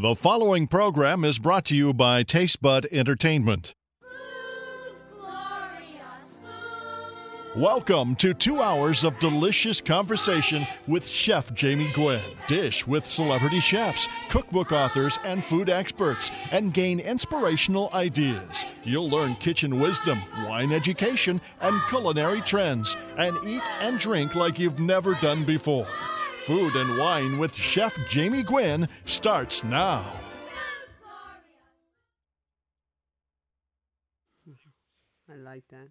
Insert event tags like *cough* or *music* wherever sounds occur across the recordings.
The following program is brought to you by Taste Bud Entertainment. Welcome to two hours of delicious conversation with Chef Jamie Gwen. Dish with celebrity chefs, cookbook authors, and food experts, and gain inspirational ideas. You'll learn kitchen wisdom, wine education, and culinary trends, and eat and drink like you've never done before. Food and Wine with Chef Jamie Gwen starts now. I like that.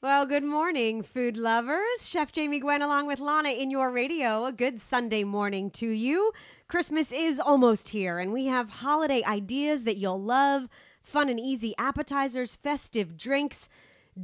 Well, good morning, food lovers. Chef Jamie Gwen along with Lana in your radio. A good Sunday morning to you. Christmas is almost here, and we have holiday ideas that you'll love fun and easy appetizers, festive drinks,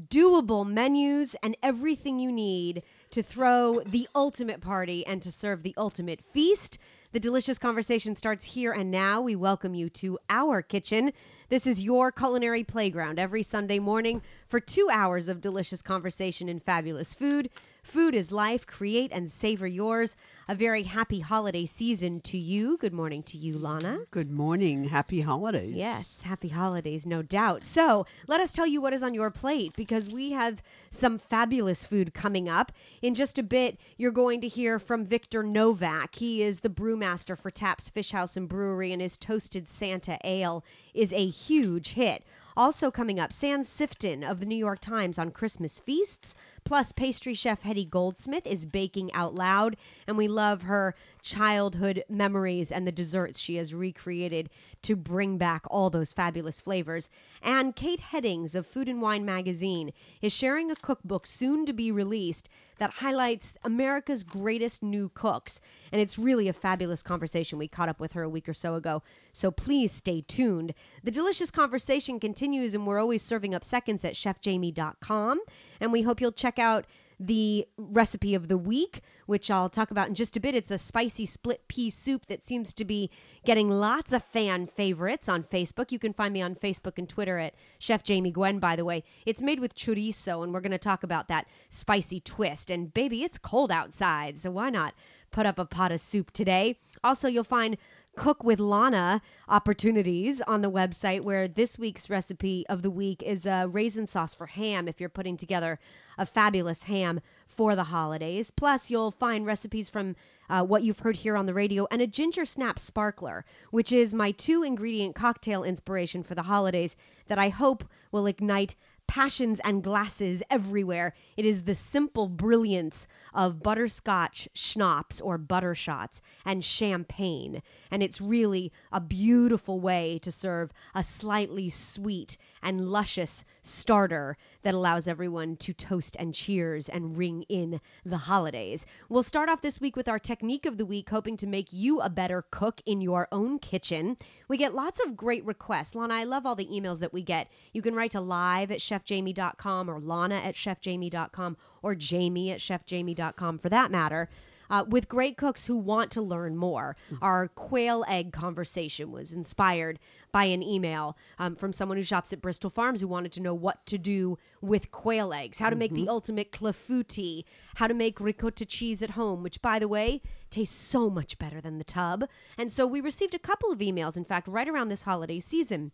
doable menus, and everything you need to throw the ultimate party and to serve the ultimate feast. The delicious conversation starts here and now. We welcome you to our kitchen. This is your culinary playground every Sunday morning for two hours of delicious conversation and fabulous food. Food is life. Create and savor yours. A very happy holiday season to you. Good morning to you, Lana. Good morning. Happy holidays. Yes, happy holidays, no doubt. So let us tell you what is on your plate because we have some fabulous food coming up. In just a bit, you're going to hear from Victor Novak. He is the brewmaster for Taps Fish House and Brewery, and his Toasted Santa Ale is a huge hit. Also coming up, Sam Sifton of the New York Times on Christmas feasts. Plus, pastry chef Hedy Goldsmith is baking out loud, and we love her childhood memories and the desserts she has recreated to bring back all those fabulous flavors. And Kate Heddings of Food and Wine magazine is sharing a cookbook soon to be released that highlights America's greatest new cooks. And it's really a fabulous conversation. We caught up with her a week or so ago. So please stay tuned. The delicious conversation continues, and we're always serving up seconds at chefjamie.com. And we hope you'll check out the recipe of the week, which I'll talk about in just a bit. It's a spicy split pea soup that seems to be getting lots of fan favorites on Facebook. You can find me on Facebook and Twitter at Chef Jamie Gwen, by the way. It's made with chorizo, and we're going to talk about that spicy twist. And baby, it's cold outside, so why not put up a pot of soup today? Also, you'll find Cook with Lana opportunities on the website where this week's recipe of the week is a raisin sauce for ham if you're putting together a fabulous ham for the holidays. Plus, you'll find recipes from uh, what you've heard here on the radio and a ginger snap sparkler, which is my two ingredient cocktail inspiration for the holidays that I hope will ignite passions and glasses everywhere. It is the simple brilliance of butterscotch schnapps or butter shots and champagne. And it's really a beautiful way to serve a slightly sweet and luscious starter that allows everyone to toast and cheers and ring in the holidays. We'll start off this week with our technique of the week, hoping to make you a better cook in your own kitchen. We get lots of great requests. Lana, I love all the emails that we get. You can write to live at chefjamie.com or Lana at chefjamie.com or Jamie at chefjamie.com for that matter. Uh, with great cooks who want to learn more. Our quail egg conversation was inspired by an email um, from someone who shops at Bristol Farms who wanted to know what to do with quail eggs, how to make the ultimate clafouti, how to make ricotta cheese at home, which, by the way, tastes so much better than the tub. And so we received a couple of emails, in fact, right around this holiday season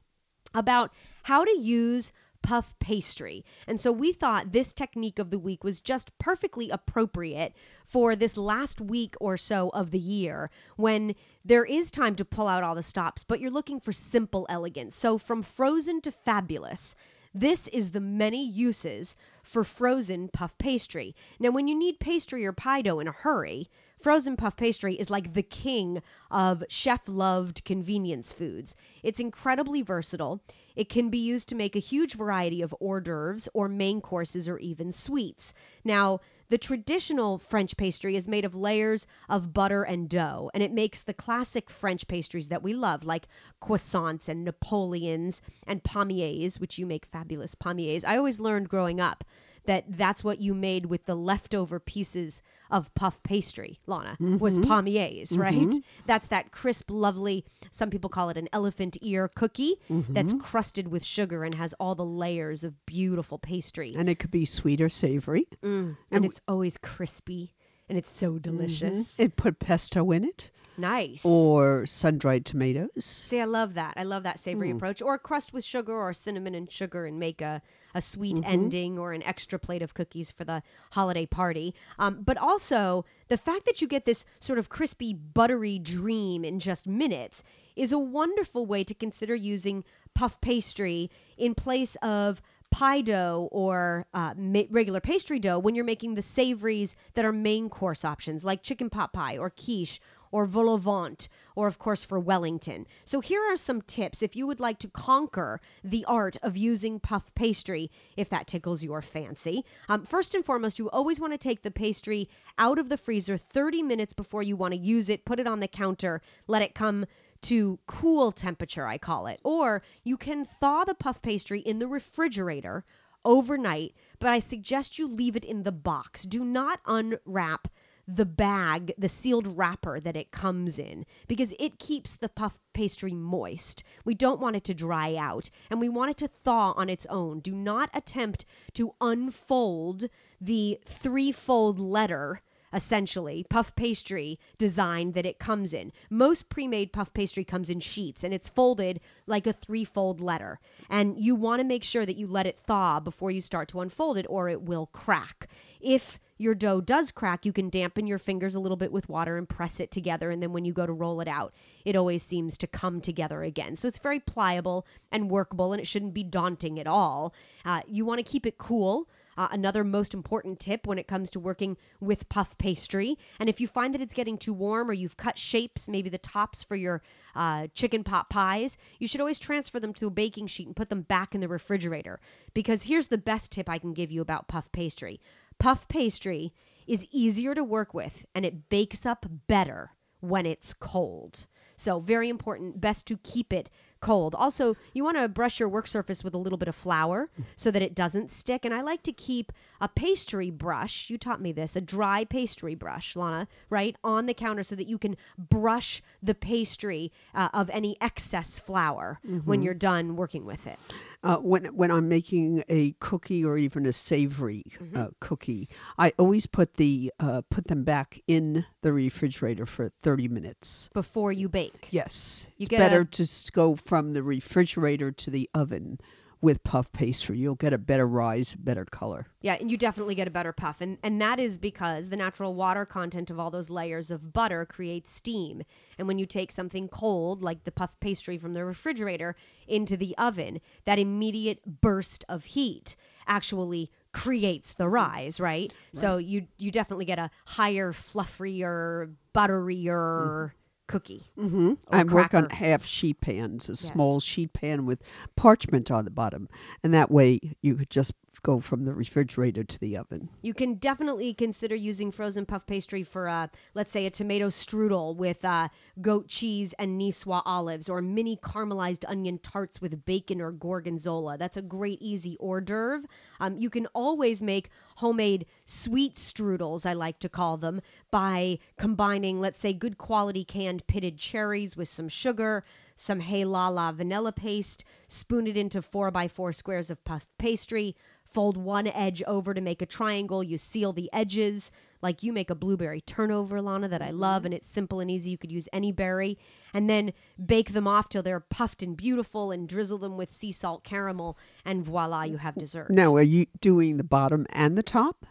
about how to use puff pastry. And so we thought this technique of the week was just perfectly appropriate for this last week or so of the year when there is time to pull out all the stops, but you're looking for simple elegance. So from frozen to fabulous. This is the many uses for frozen puff pastry. Now, when you need pastry or pie dough in a hurry, frozen puff pastry is like the king of chef loved convenience foods. It's incredibly versatile. It can be used to make a huge variety of hors d'oeuvres or main courses or even sweets. Now, the traditional French pastry is made of layers of butter and dough, and it makes the classic French pastries that we love, like croissants and Napoleons and palmiers, which you make fabulous palmiers. I always learned growing up that that's what you made with the leftover pieces of puff pastry, Lana, was mm-hmm. palmiers, right? Mm-hmm. That's that crisp, lovely, some people call it an elephant ear cookie that's mm-hmm. crusted with sugar and has all the layers of beautiful pastry. And it could be sweet or savory. Mm, and, And it's always crispy and it's so delicious. It put pesto in it Nice. or sun-dried tomatoes. See, I love that. I love that savory Mm. approach. Or a crust with sugar or cinnamon and sugar and make a, a sweet Mhm. ending or an extra plate of cookies for the holiday party. Um, but also, the fact that you get this sort of crispy, buttery dream in just minutes is a wonderful way to consider using puff pastry in place of pie dough or uh, ma- regular pastry dough when you're making the savories that are main course options like chicken pot pie or quiche or vol au vent, or of course for Wellington. So here are some tips if you would like to conquer the art of using puff pastry, if that tickles your fancy. Um, first and foremost, you always want to take the pastry out of the freezer 30 minutes before you want to use it. Put it on the counter, let it come to cool temperature, I call it. Or you can thaw the puff pastry in the refrigerator overnight, but I suggest you leave it in the box. Do not unwrap the bag, the sealed wrapper that it comes in, because it keeps the puff pastry moist. We don't want it to dry out, and we want it to thaw on its own. Do not attempt to unfold the three-fold letter essentially puff pastry design that it comes in. Most pre-made puff pastry comes in sheets and it's folded like a three-fold letter. And you want to make sure that you let it thaw before you start to unfold it or it will crack. If your dough does crack, you can dampen your fingers a little bit with water and press it together and then when you go to roll it out, it always seems to come together again. So it's very pliable and workable and it shouldn't be daunting at all. Uh, you want to keep it cool. Uh, another most important tip when it comes to working with puff pastry. And if you find that it's getting too warm or you've cut shapes, maybe the tops for your uh, chicken pot pies, you should always transfer them to a baking sheet and put them back in the refrigerator. Because here's the best tip I can give you about puff pastry puff pastry is easier to work with and it bakes up better when it's cold. So, very important, best to keep it cold. Also, you want to brush your work surface with a little bit of flour so that it doesn't stick. And I like to keep a pastry brush, you taught me this, a dry pastry brush, Lana, right, on the counter so that you can brush the pastry uh, of any excess flour when you're done working with it. Uh, when when I'm making a cookie or even a savory Mm-hmm. uh, cookie, I always put the uh, put them back in the refrigerator for 30 minutes. Before you bake. Yes, You it's better a- to go from the refrigerator to the oven with puff pastry. You'll get a better rise, better color. Yeah, and you definitely get a better puff. And, and that is because the natural water content of all those layers of butter creates steam. And when you take something cold, like the puff pastry from the refrigerator, into the oven, that immediate burst of heat actually creates the rise, right? So you you definitely get a higher, fluffier, butterier mm-hmm. Cookie. Mm-hmm. I work on half sheet pans, a small sheet pan with parchment on the bottom, and that way you could just go from the refrigerator to the oven. You can definitely consider using frozen puff pastry for, uh, let's say, a tomato strudel with uh, goat cheese and Niçoise olives, or mini caramelized onion tarts with bacon or gorgonzola. That's a great, easy hors d'oeuvre. Um, you can always make homemade sweet strudels, I like to call them, by combining, let's say, good quality canned pitted cherries with some sugar, some Heilala vanilla paste, spoon it into 4 by 4 squares of puff pastry, fold one edge over to make a triangle. You seal the edges, like you make a blueberry turnover, Lana, that I love, mm-hmm. and it's simple and easy. You could use any berry, and then bake them off till they're puffed and beautiful, and drizzle them with sea salt caramel, and voila, you have dessert. Now, are you doing the bottom and the top?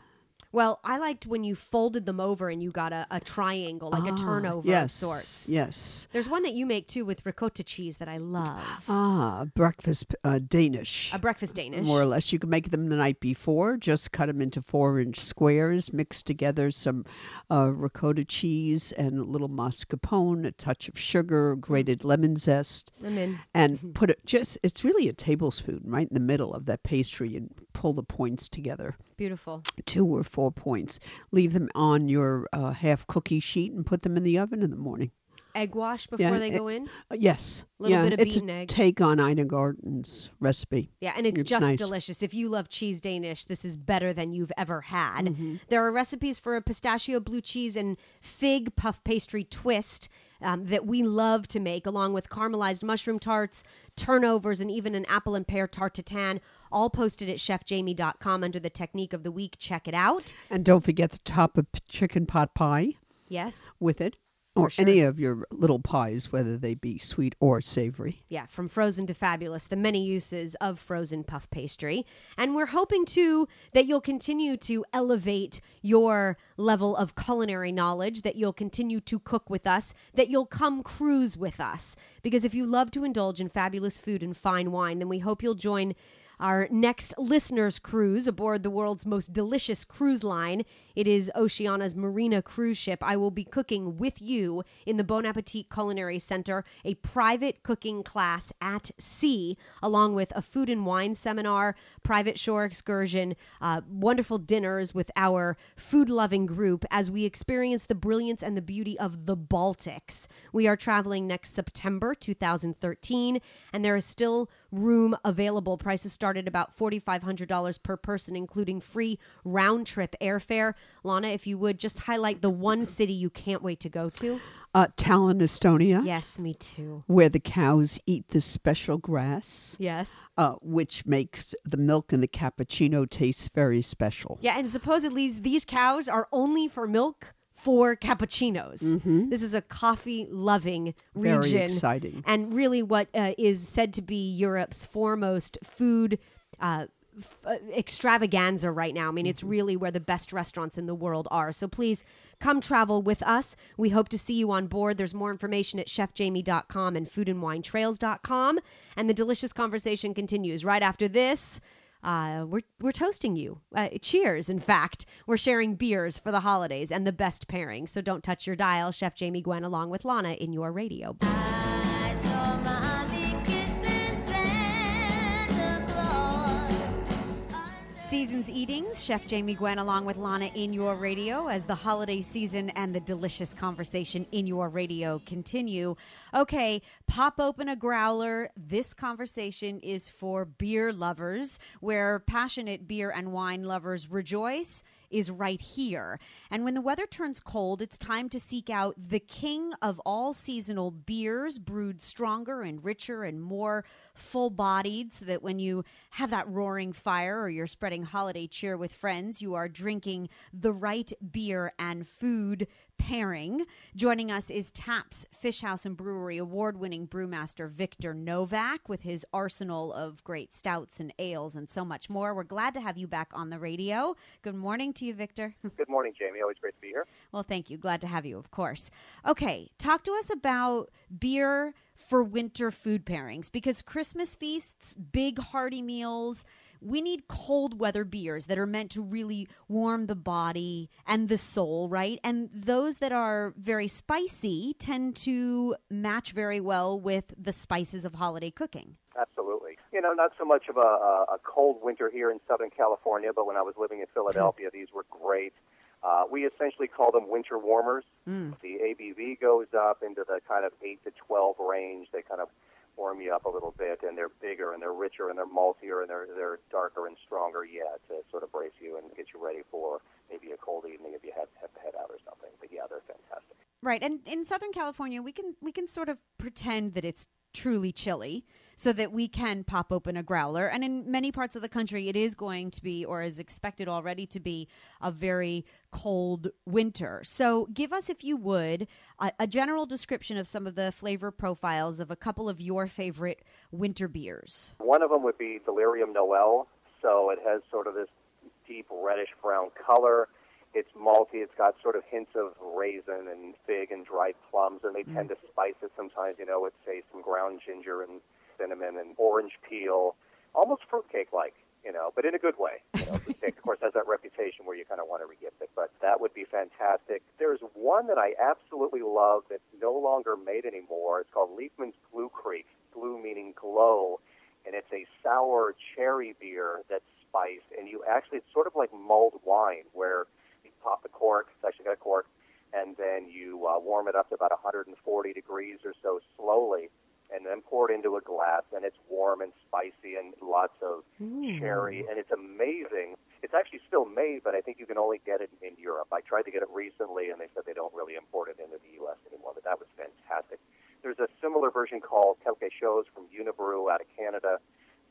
Well, I liked when you folded them over and you got a, a triangle, like a Ah, turnover yes, of sorts. Yes. There's one that you make too with ricotta cheese that I love. Ah, breakfast uh, Danish. A breakfast Danish. More or less, you can make them the night before. Just cut them into four-inch squares. Mix together some uh, ricotta cheese and a little mascarpone, a touch of sugar, grated lemon zest, I'm in. and put it just. It's really a tablespoon right in the middle of that pastry, and pull the points together, Beautiful. two or four points. Leave them on your uh, half cookie sheet and put them in the oven in the morning. Egg wash before Yeah, they go in. Uh, yes. A little yeah, bit of it's beaten a egg. take on Ina Garten's recipe. Yeah, and it's, It's just nice. delicious. If you love cheese Danish, this is better than you've ever had. Mm-hmm. There are recipes for a pistachio blue cheese and fig puff pastry twist um, that we love to make, along with caramelized mushroom tarts, turnovers, and even an apple and pear tarte tatin, all posted at chefjamie.com under the technique of the week. Check it out. And don't forget the top of chicken pot pie Yes. with it, or For any of your little pies, whether they be sweet or savory. Yeah, from frozen to fabulous, the many uses of frozen puff pastry. And we're hoping too that you'll continue to elevate your level of culinary knowledge, that you'll continue to cook with us, that you'll come cruise with us. Because if you love to indulge in fabulous food and fine wine, then we hope you'll join our next listeners cruise aboard the world's most delicious cruise line. It is Oceania's Marina cruise ship. I will be cooking with you in the Bon Appetit Culinary Center, a private cooking class at sea, along with a food and wine seminar, private shore excursion, uh, wonderful dinners with our food loving group as we experience the brilliance and the beauty of the Baltics. We are traveling next September 2013, and there is still room available. Prices start at about $4,500 per person, including free round trip airfare. Lana, if you would just highlight the one city you can't wait to go to. Uh, Tallinn, Estonia, Yes, me too. where the cows eat the special grass, Yes. uh, which makes the milk in the cappuccino taste very special. Yeah, and supposedly these cows are only for milk for cappuccinos. This is a coffee loving Mm-hmm. Very region. exciting. And really, what uh, is said to be Europe's foremost food. Uh, f- uh, extravaganza right now. I mean, it's really where the best restaurants in the world are. So please come travel with us. We hope to see you on board. There's more information at chefjamie.com and foodandwinetrails.com. And the delicious conversation continues right after this. Uh, we're, we're toasting you. Uh, cheers, in fact. We're sharing beers for the holidays and the best pairing. So don't touch your dial. Chef Jamie Gwen along with Lana in your radio. Seasons Eatings, Chef Jamie Gwen along with Lana in your radio as the holiday season and the delicious conversation in your radio continue. Okay, pop open a growler. This conversation is for beer lovers, where passionate beer and wine lovers rejoice is right here. And when the weather turns cold, it's time to seek out the king of all seasonal beers, brewed stronger and richer and more full bodied, so that when you have that roaring fire or you're spreading holiday cheer with friends, you are drinking the right beer and food pairing. Joining us is Taps Fish House and Brewery award winning brewmaster Victor Novak with his arsenal of great stouts and ales and so much more. We're glad to have you back on the radio. Good morning to you, Victor. *laughs* Good morning, Jamie. Always great to be here. Well, thank you. Glad to have you, of course. Okay, talk to us about beer for winter food pairings because Christmas feasts, big hearty meals, we need cold weather beers that are meant to really warm the body and the soul, right? And those that are very spicy tend to match very well with the spices of holiday cooking. Absolutely. You know, not so much of a, a, cold winter here in Southern California, but when I was living in Philadelphia, these were great. Uh, we essentially call them winter warmers. The ABV goes up into the kind of 8 to 12 range. They kind of warm you up a little bit, and they're bigger and they're richer and they're maltier and they're, they're darker and stronger yet to sort of brace you and get you ready for maybe a cold evening if you have, have to head out or something. But yeah, they're fantastic. Right. And in Southern California, we can we can sort of pretend that it's truly chilly so that we can pop open a growler. And in many parts of the country, it is going to be or is expected already to be a very cold winter. So, give us if you would a, a general description of some of the flavor profiles of a couple of your favorite winter beers. One of them would be Delirium Noel. So it has sort of this deep reddish brown color. It's malty. It's got sort of hints of raisin and fig and dried plums, and they mm. tend to spice it sometimes, you know, with say some ground ginger and cinnamon and orange peel, almost fruitcake like, you know, but in a good way. You know, fruitcake, of course, has that reputation where you kind of want to regift it, but that would be fantastic. There's one that I absolutely love that's no longer made anymore. It's called Liefmans Blue Creek. Glüh meaning glow, and it's a sour cherry beer that's spiced, and you actually it's sort of like mulled wine where you pop the cork. It's actually got a cork. and then you uh, warm it up to about 140 degrees or so slowly, and then pour it into a glass, and it's warm and spicy and lots of hmm. cherry, and it's amazing. It's actually still made, but I think you can only get it in Europe. I tried to get it recently, and they said they don't really import it into the U.S. anymore, but that was fantastic. There's a similar version called Quelque Chose from Unibroue out of Canada,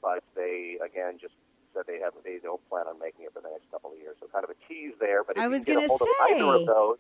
but they, again, just said they have they don't plan on making it for the next couple of years. So kind of a tease there. But if I you was can get a gonna of either say. of those,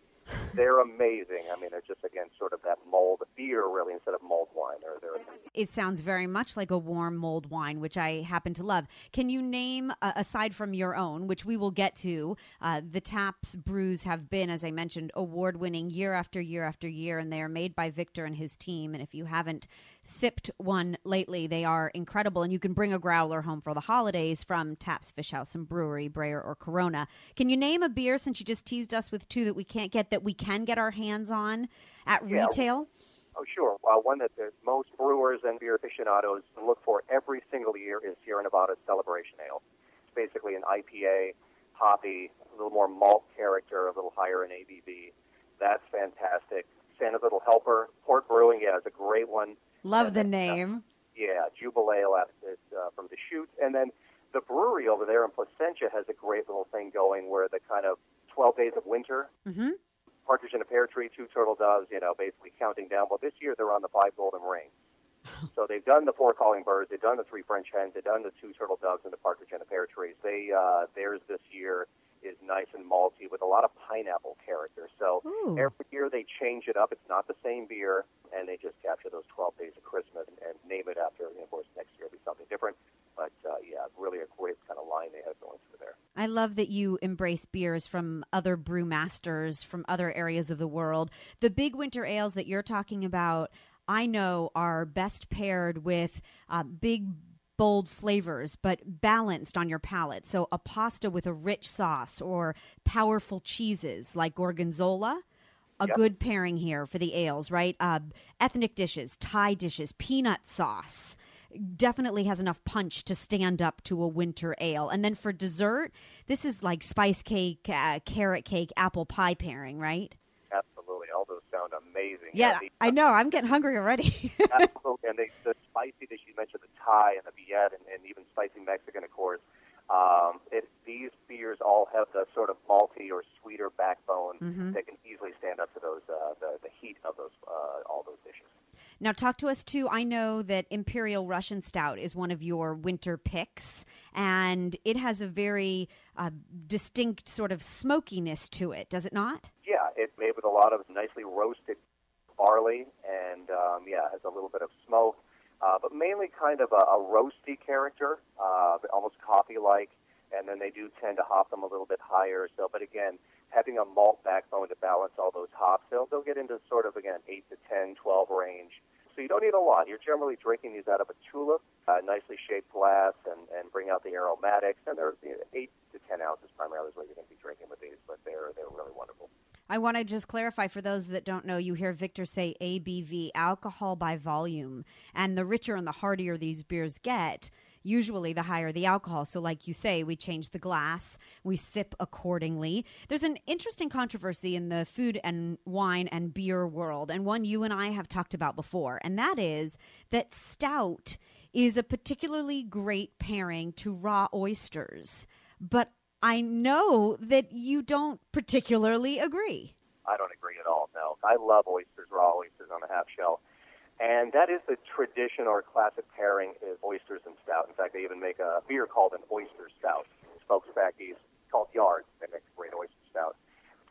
they're amazing. I mean, they're just again sort of that mold beer, really, instead of mulled wine. They're they're It sounds very much like a warm mulled wine, which I happen to love. Can you name, uh, aside from your own, which we will get to, uh, the Taps brews have been, as I mentioned, award winning year after year after year, and they are made by Victor and his team. And if you haven't sipped one lately, they are incredible. And you can bring a growler home for the holidays from Taps Fish House and Brewery, Brea, or Corona. Can you name a beer, since you just teased us with two that we can't get, that we can get our hands on at Yeah. retail? Oh, sure. Well, one that the most brewers and beer aficionados look for every single year is Sierra Nevada's Celebration Ale. It's basically an IPA, hoppy, a little more malt character, a little higher in ABV. That's fantastic. Santa's Little Helper, Port Brewing, yeah, is a great one. Love the uh, name. Yeah, Jubelale at, at, uh, from the shoot. And then the Bruery over there in Placentia has a great little thing going where the kind of 12 days of winter, hmm partridge in a pear tree, two turtle doves, you know, basically counting down. Well, this year they're on the five golden rings. *laughs* So they've done the four calling birds, they've done the three French hens, they've done the two turtle doves and the partridge in a pear trees. They uh, theirs this year is nice and malty with a lot of pineapple character. So Ooh. every year they change it up. It's not the same beer, and they just capture those 12 days of Christmas and, and name it after. And of course, next year it'll be something different. But uh, yeah, really a great kind of line they have going through there. I love that you embrace beers from other brewmasters from other areas of the world. The big winter ales that you're talking about, I know, are best paired with uh, big, bold flavors, but balanced on your palate. So a pasta with a rich sauce or powerful cheeses like gorgonzola. A Yep. good pairing here for the ales, right? Uh, ethnic dishes, Thai dishes, peanut sauce definitely has enough punch to stand up to a winter ale. And then for dessert, this is like spice cake, uh, carrot cake, apple pie pairing, right? Absolutely, all those sound amazing. Yeah, the- I know. I'm getting hungry already. *laughs* Absolutely, and they, the spicy dish you mentioned, the Thai and the Viet, and, and even spicy Mexican, of course. Um, it, these beers all have the sort of malty or sweeter backbone Mm-hmm. that can easily stand up to those uh, the, the heat of those uh, all those dishes. now, talk to us too. I know that Imperial Russian Stout is one of your winter picks, and it has a very uh, distinct sort of smokiness to it, does it not? Yeah, it's made with a lot of nicely roasted barley, and um, yeah, has a little bit of smoke, uh, but mainly kind of a, a roasty character, uh, almost coffee-like. And then they do tend to hop them a little bit higher. So, but again, having a malt backbone to balance all those hops, they'll they'll get into sort of again eight to 10, 12 range. So you don't need a lot. You're generally drinking these out of a tulip, uh, nicely shaped glass, and and bring out the aromatics. And they're eight to ten ounces primarily is what you're going to be drinking with these, but they're they're really wonderful. I want to just clarify for those that don't know, you hear Victor say ABV, alcohol by volume. And the richer and the heartier these beers get, usually the higher the alcohol. So, like you say, we change the glass, we sip accordingly. There's an interesting controversy in the food and wine and beer world, and one you and I have talked about before, and that is that stout is a particularly great pairing to raw oysters. But I know that you don't particularly agree. I don't agree at all. No, I love oysters, raw oysters on a half shell, and that is the traditional or classic pairing is oysters and stout. In fact, they even make a beer called an oyster stout. Folks back east called Yard. They make a great oyster stout.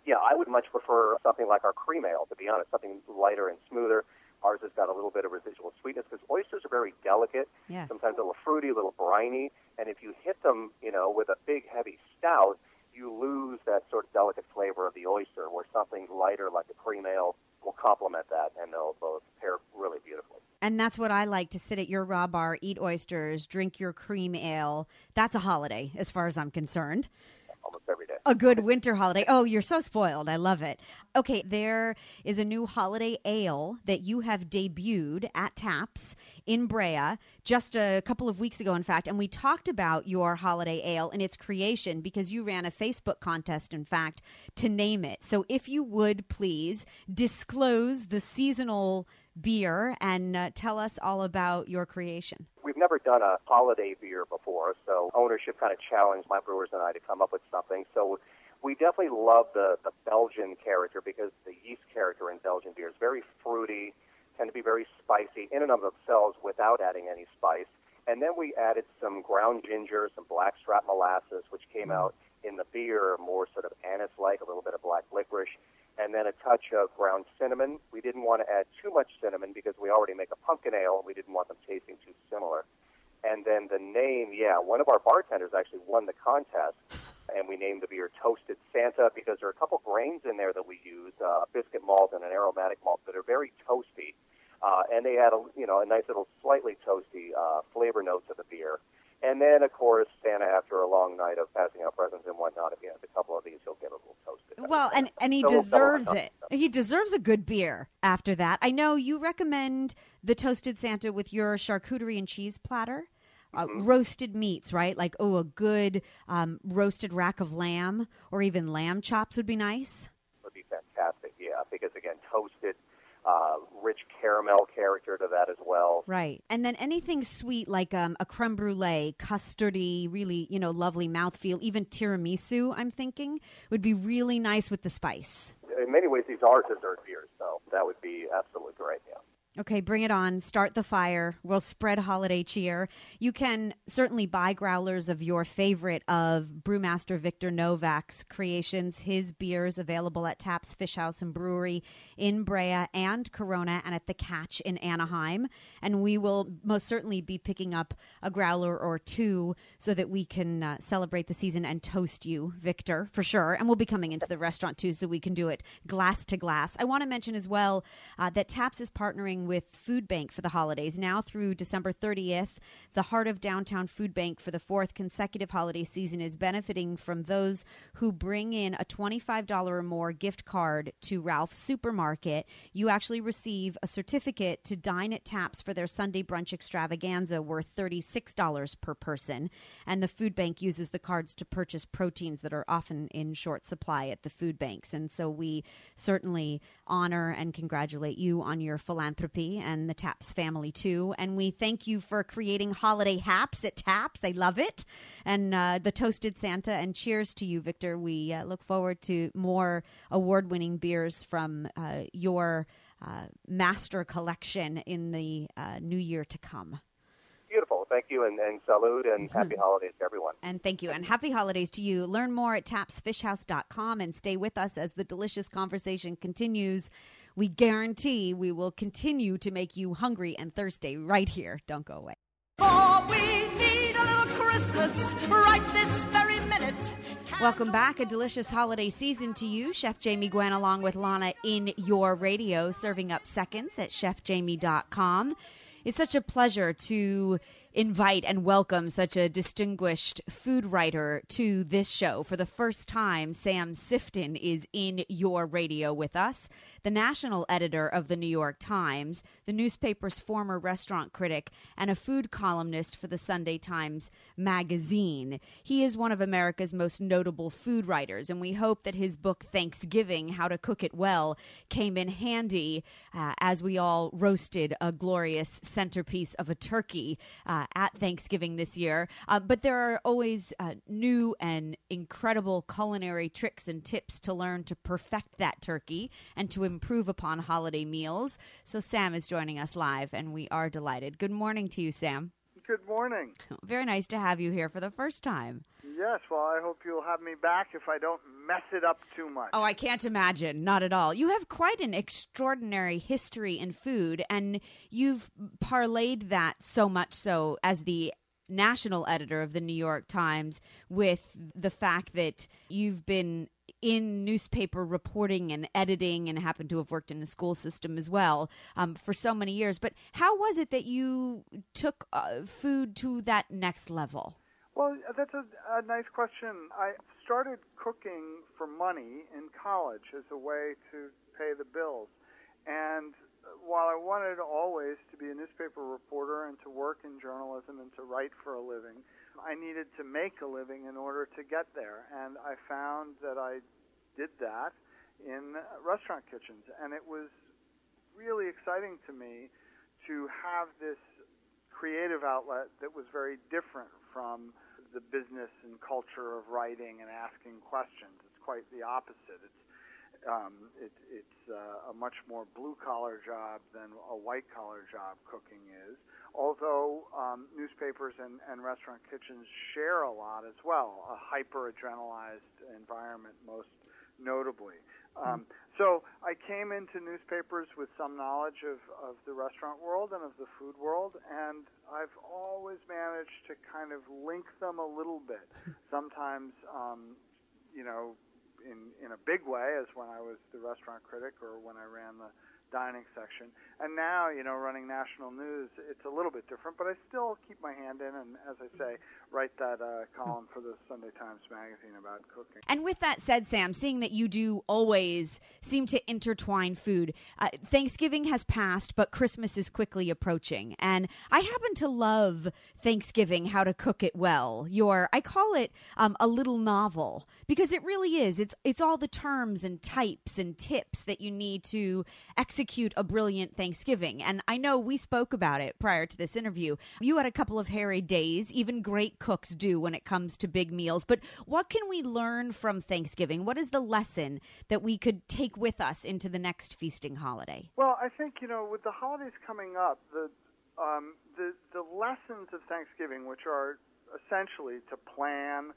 Yeah, I would much prefer something like our cream ale. To be honest, something lighter and smoother. Ours has got a little bit of residual sweetness because oysters are very delicate. Yes. Sometimes a little fruity, a little briny, and if you hit them, you know, with a big heavy stout, you lose that sort of delicate flavor of the oyster. Where something lighter like a cream ale will complement that, and they'll both pair really beautifully. And that's what I like to sit at your raw bar, eat oysters, drink your cream ale. That's a holiday, as far as I'm concerned. Almost every day. a good winter holiday. Oh, you're so spoiled. I love it. Okay, there is a new holiday ale that you have debuted at Taps in Brea just a couple of weeks ago, in fact. And we talked about your holiday ale and its creation because you ran a Facebook contest, in fact, to name it. So if you would please disclose the seasonal beer and uh, tell us all about your creation. We've never done a holiday beer before, so ownership kind of challenged my brewers and I to come up with something. So we definitely love the, the Belgian character because the yeast character in Belgian beer is very fruity, tend to be very spicy in and of themselves without adding any spice. And then we added some ground ginger, some blackstrap molasses, which came mm. out in the beer more sort of anise-like, a little bit of black licorice, and then a touch of ground cinnamon. We didn't want to add too much cinnamon because we already make a pumpkin ale, and we didn't want them tasting too similar. And then the name, yeah, one of our bartenders actually won the contest, and we named the beer Toasted Santa because there are a couple grains in there that we use, uh, biscuit malt and an aromatic malt that are very toasty, uh, and they add a you know a nice little slightly toasty uh, flavor note to the beer. And then, of course, Santa, after a long night of passing out presents and whatnot, if he has a couple of these, he'll get a little toasted. Well, and, and he *laughs* So on deserves it. He deserves a good beer after that. I know you recommend the Toasted Santa with your charcuterie and cheese platter. Uh, Mm-hmm. roasted meats, right? Like, oh, a good um, roasted rack of lamb or even lamb chops would be nice. would be fantastic. Yeah, because again, toasted, uh, rich caramel character to that as well. Right. And then anything sweet like um, a creme brulee, custardy, really, you know, lovely mouthfeel, even tiramisu, I'm thinking, would be really nice with the spice. In many ways, these are dessert beers, so that would be absolutely great. Yeah. Okay, bring it on. Start the fire. We'll spread holiday cheer. You can certainly buy growlers of your favorite of Brewmaster Victor Novak's creations. His beers available at Taps Fish House and Brewery in Brea and Corona and at the Catch in Anaheim. And we will most certainly be picking up a growler or two so that we can uh, celebrate the season and toast you, Victor, for sure. And we'll be coming into the restaurant too so we can do it glass to glass. I want to mention as well uh, that Taps is partnering with Food Bank for the holidays. Now through December 30th, the Heart of Downtown Food Bank for the fourth consecutive holiday season is benefiting from those who bring in a $25 or more gift card to Ralph's Supermarket. You actually receive a certificate to dine at Taps for their Sunday brunch extravaganza worth $36 per person. And the food bank uses the cards to purchase proteins that are often in short supply at the food banks. And so we certainly honor and congratulate you on your philanthropy and the Taps family too. And we thank you for creating holiday haps at Taps. I love it. And uh, the Toasted Santa. And cheers to you, Victor. We uh, look forward to more award winning beers from uh, your uh, master collection in the uh, new year to come. Beautiful. Thank you, and, and salute, and mm-hmm. happy holidays to everyone. And thank you. And happy holidays to you. Learn more at tapsfishhouse.com and stay with us as the delicious conversation continues. We guarantee we will continue to make you hungry and thirsty right here. Don't go away. For we need a little Christmas right this very minute. Welcome back. A delicious holiday season to you. Chef Jamie Gwen, along with Lana, in your radio, serving up seconds at chefjamie.com. It's such a pleasure to invite and welcome such a distinguished food writer to this show. For the first time, Sam Sifton is in your radio with us, the national editor of the New York Times, the newspaper's former restaurant critic, and a food columnist for the Sunday Times magazine. He is one of America's most notable food writers, and we hope that his book, Thanksgiving How to Cook It Well, came in handy uh, as we all roasted a glorious centerpiece of a turkey uh, at Thanksgiving this year. Uh, but there are always uh, new and incredible culinary tricks and tips to learn to perfect that turkey and to improve upon holiday meals. So, Sam is joining us live, and we are delighted. Good morning to you, Sam. Good morning. *laughs* Very nice to have you here for the first time. Yes, well, I hope you'll have me back if I don't mess it up too much. Oh, I can't imagine. Not at all. You have quite an extraordinary history in food, and you've parlayed that so much so as the national editor of the New York Times with the fact that you've been in newspaper reporting and editing and happen to have worked in the school system as well um, for so many years. But how was it that you took uh, food to that next level? Well, that's a, a nice question. I started cooking for money in college as a way to pay the bills. And while I wanted always to be a newspaper reporter and to work in journalism and to write for a living, I needed to make a living in order to get there. And I found that I did that in restaurant kitchens. And it was really exciting to me to have this creative outlet that was very different from the business and culture of writing and asking questions. It's quite the opposite. It's um, it, it's uh, a much more blue collar job than a white collar job cooking is. Although um, newspapers and, and restaurant kitchens share a lot as well, a hyper adrenalized environment most notably. Um, so I came into newspapers with some knowledge of, of the restaurant world and of the food world, and I've always managed to kind of link them a little bit. *laughs* Sometimes, um, you know, in in a big way, as when I was the restaurant critic or when I ran the dining section. And now, you know, running national news, it's a little bit different, but I still keep my hand in and, as I say, write that uh, column for the Sunday Times Magazine about cooking. And with that said, Sam, seeing that you do always seem to intertwine food, uh, Thanksgiving has passed, but Christmas is quickly approaching. And I happen to love Thanksgiving, How to Cook It Well. Your, I call it um, a little novel because it really is. It's, it's all the terms and types and tips that you need to execute a brilliant Thanksgiving. And I know we spoke about it prior to this interview. You had a couple of hairy days, even great cooks do when it comes to big meals. But what can we learn from Thanksgiving? What is the lesson that we could take with us into the next feasting holiday? Well, I think you know, with the holidays coming up, the um, the the lessons of Thanksgiving, which are essentially to plan,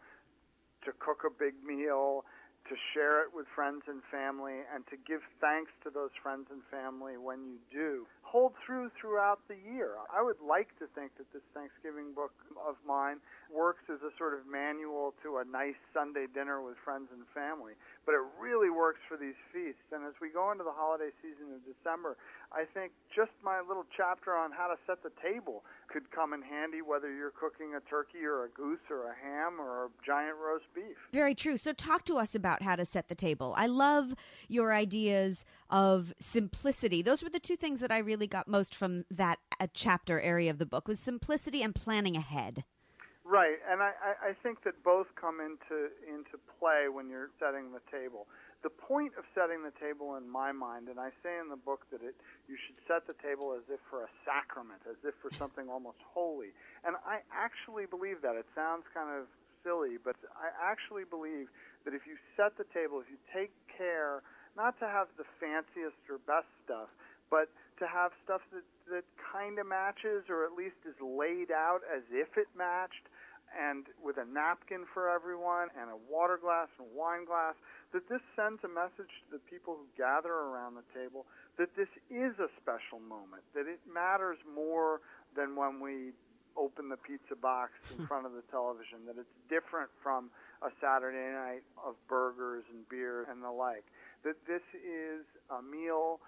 to cook a big meal, to share it with friends and family, and to give thanks to those friends and family when you do, hold through throughout the year. I would like to think that this Thanksgiving book of mine works as a sort of manual to a nice Sunday dinner with friends and family, but it really works for these feasts. And as we go into the holiday season of December, I think just my little chapter on how to set the table could come in handy whether you're cooking a turkey or a goose or a ham or a giant roast beef. Very true. So, talk to us about how to set the table. I love your ideas of simplicity. Those were the two things that I really got most from that uh, chapter area of the book was simplicity and planning ahead. Right, and I, I think that both come into into play when you're setting the table. The point of setting the table, in my mind, and I say in the book that it you should set the table as if for a sacrament, as if for something almost holy. And I actually believe that. It sounds kind of silly, but I actually believe that if you set the table, if you take care not to have the fanciest or best stuff, but to have stuff that that kind of matches or at least is laid out as if it matched and with a napkin for everyone and a water glass and a wine glass that this sends a message to the people who gather around the table that this is a special moment that it matters more than when we open the pizza box in hmm. front of the television that it's different from a Saturday night of burgers and beer and the like. That this is a meal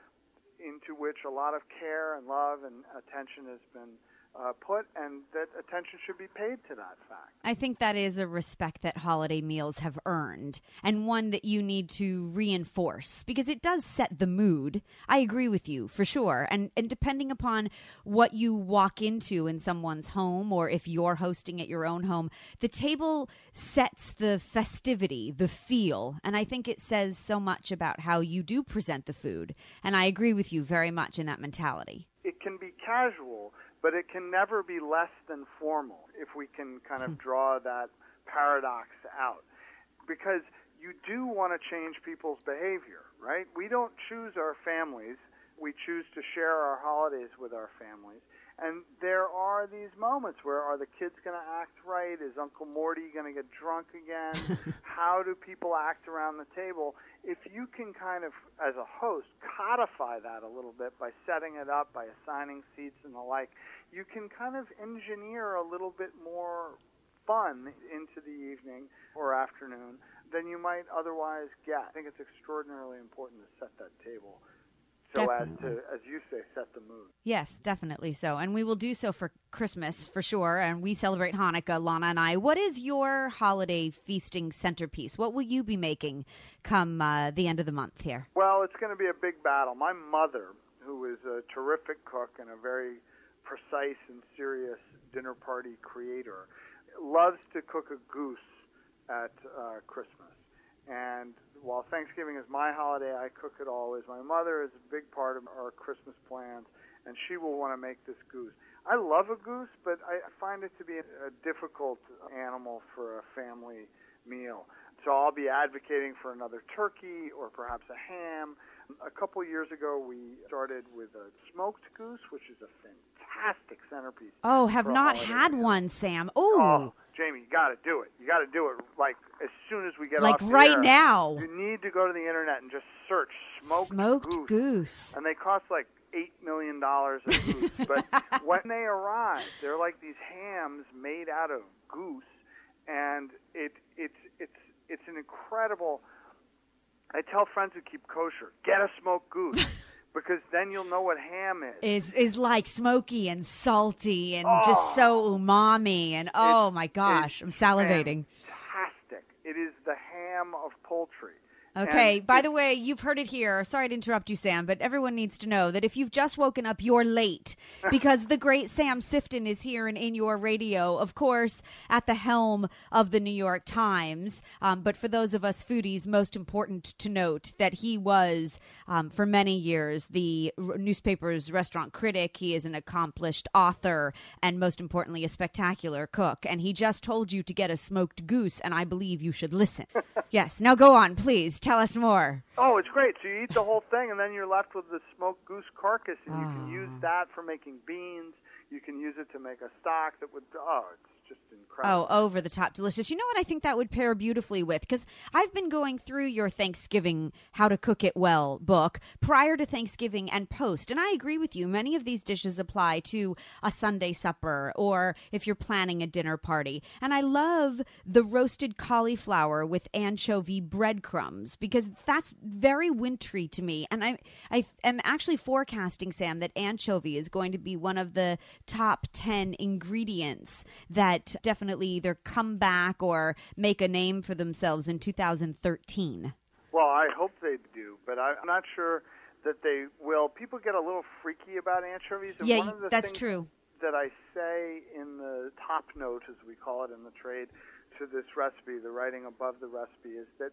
into which a lot of care and love and attention has been uh, put, and that attention should be paid to that fact. I think that is a respect that holiday meals have earned and one that you need to reinforce because it does set the mood. I agree with you for sure. And and depending upon what you walk into in someone's home or if you're hosting at your own home, the table sets the festivity, the feel. And I think it says so much about how you do present the food. And I agree with you very much in that mentality. It can be casual, but it can never be less than formal if we can kind of hmm. draw that paradox out. Because you do want to change people's behavior, right? We don't choose our families, we choose to share our holidays with our families. And there are these moments where are the kids going to act right? Is Uncle Morty going to get drunk again? *laughs* How do people act around the table? If you can kind of, as a host, codify that a little bit by setting it up, by assigning seats and the like, you can kind of engineer a little bit more fun into the evening or afternoon than you might otherwise get. I think it's extraordinarily important to set that table so as to, as you say, set the mood. Yes, definitely so. And we will do so for Christmas for sure. And we celebrate Hanukkah, Lana and I. What is your holiday feasting centerpiece? What will you be making come uh, the end of the month here? Well, it's going to be a big battle. My mother, who is a terrific cook and a very precise and serious dinner party creator, loves to cook a goose at uh, Christmas. And while Thanksgiving is my holiday, I cook it always. My mother is a big part of our Christmas plans, and she will want to make this goose. I love a goose, but I find it to be a, difficult animal for a family meal. So I'll be advocating for another turkey or perhaps a ham. A couple years ago, we started with a smoked goose, which is a fantastic centerpiece. Oh, have not had meal. one, Sam. Oh, Ooh, Jamie, you got to do it. You got to do it like as soon as we get like off right air. now. You need to go to the internet and just search smoked, Smoked goose. goose. And they cost like eight million dollars a goose. *laughs* but when they arrive, they're like these hams made out of goose, and it it's it's it's an incredible. I tell friends who keep kosher, get a smoked goose, *laughs* because then you'll know what ham is. Is is like smoky and salty and just so oh. umami and oh my gosh, I'm salivating. Fantastic! It is the ham of poultry. Okay, by the way, you've heard it here. Sorry to interrupt you, Sam, but everyone needs to know that if you've just woken up, you're late *laughs* because the great Sam Sifton is here and in your radio, of course, at the helm of the New York Times. Um, but for those of us foodies, most important to note that he was, um, for many years, the r- newspaper's restaurant critic. He is an accomplished author and, most importantly, a spectacular cook. And he just told you to get a smoked goose, and I believe you should listen. *laughs* yes, now go on, please. Tell us more. Oh, it's great. So you eat the whole thing, and then you're left with the smoked goose carcass, and you can use oh. that for making beans. You can use it to make a stock that would. Oh, it's just incredible. Oh, over the top delicious. You know what I think that would pair beautifully with? Because I've been going through your Thanksgiving How to Cook It Well book prior to Thanksgiving and post. And I agree with you. Many of these dishes apply to a Sunday supper or if you're planning a dinner party. And I love the roasted cauliflower with anchovy breadcrumbs because that's very wintry to me. And I, I am actually forecasting, Sam, that anchovy is going to be one of the top 10 ingredients that definitely either come back or make a name for themselves in 2013. Well, I hope they do, but I'm not sure that they will. People get a little freaky about anchovies. And Yeah, one of the that's true. that I say in the top note, as we call it in the trade, to this recipe, the writing above the recipe, is that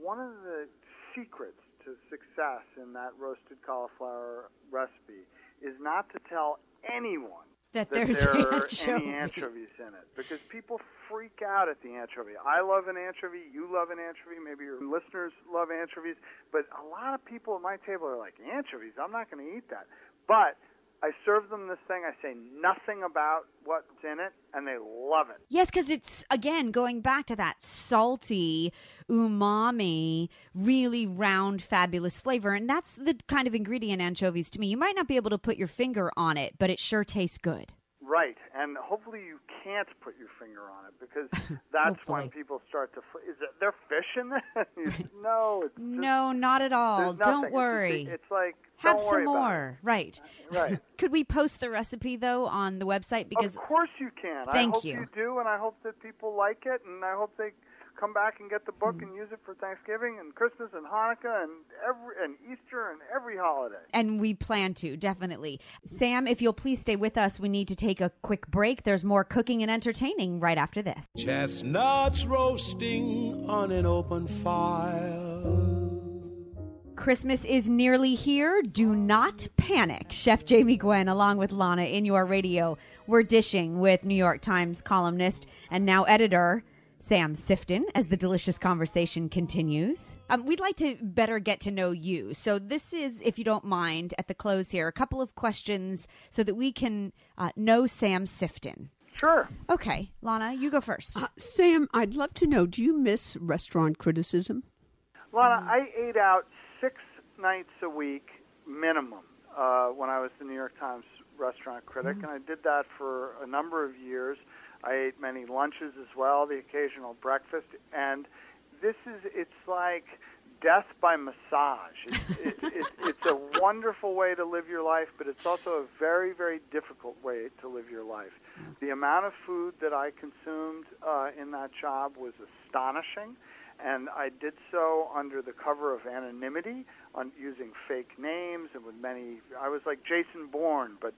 one of the secrets to success in that roasted cauliflower recipe is not to tell anyone That that there's *laughs* there are anchovy. any anchovies in it because people freak out at the anchovy. I love an anchovy, you love an anchovy, maybe your listeners love anchovies, but a lot of people at my table are like, anchovies, I'm not going to eat that. But I serve them this thing, I say nothing about what's in it, and they love it. Yes, because it's again going back to that salty, umami, really round, fabulous flavor, and that's the kind of ingredient anchovies to me. You might not be able to put your finger on it, but it sure tastes good. Right, and hopefully you can't put your finger on it because *laughs* that's when people start to. Fl- is it, there fish in there? *laughs* *laughs* No, it's just, No, not at all. Don't It's just- worry. It's, like Have some worry about it. more. Right. Right. *laughs* Could we post the recipe though on the website because of course you can. I Thank hope you. do, and I hope that people like it, and I hope they come back and get the book and use it for Thanksgiving and Christmas and Hanukkah and every and Easter and every holiday. and we plan to definitely. Sam, if you'll please stay with us, we need to take a quick break. There's more cooking and entertaining right after this. Chestnuts roasting on an open fire. Christmas is nearly here. Do not panic. Chef Jamie Gwen, along with Lana in your radio, we're dishing with New York Times columnist and now editor Sam Sifton as the delicious conversation continues. Um, we'd like to better get to know you. So, this is, if you don't mind, at the close here, a couple of questions so that we can uh, know Sam Sifton. Sure. Okay, Lana, you go first. Uh, Sam, I'd love to know do you miss restaurant criticism? Lana. I ate out six nights a week minimum uh, when I was the New York Times restaurant critic, Hmm. and I did that for a number of years. I ate many lunches as well, the occasional breakfast, and this is it's like death by massage. It's, it, it, *laughs* it's a wonderful way to live your life, but it's also a very, very difficult way to live your life. The amount of food that I consumed uh, in that job was astonishing, and I did so under the cover of anonymity, on using fake names and with many. I was like Jason Bourne, but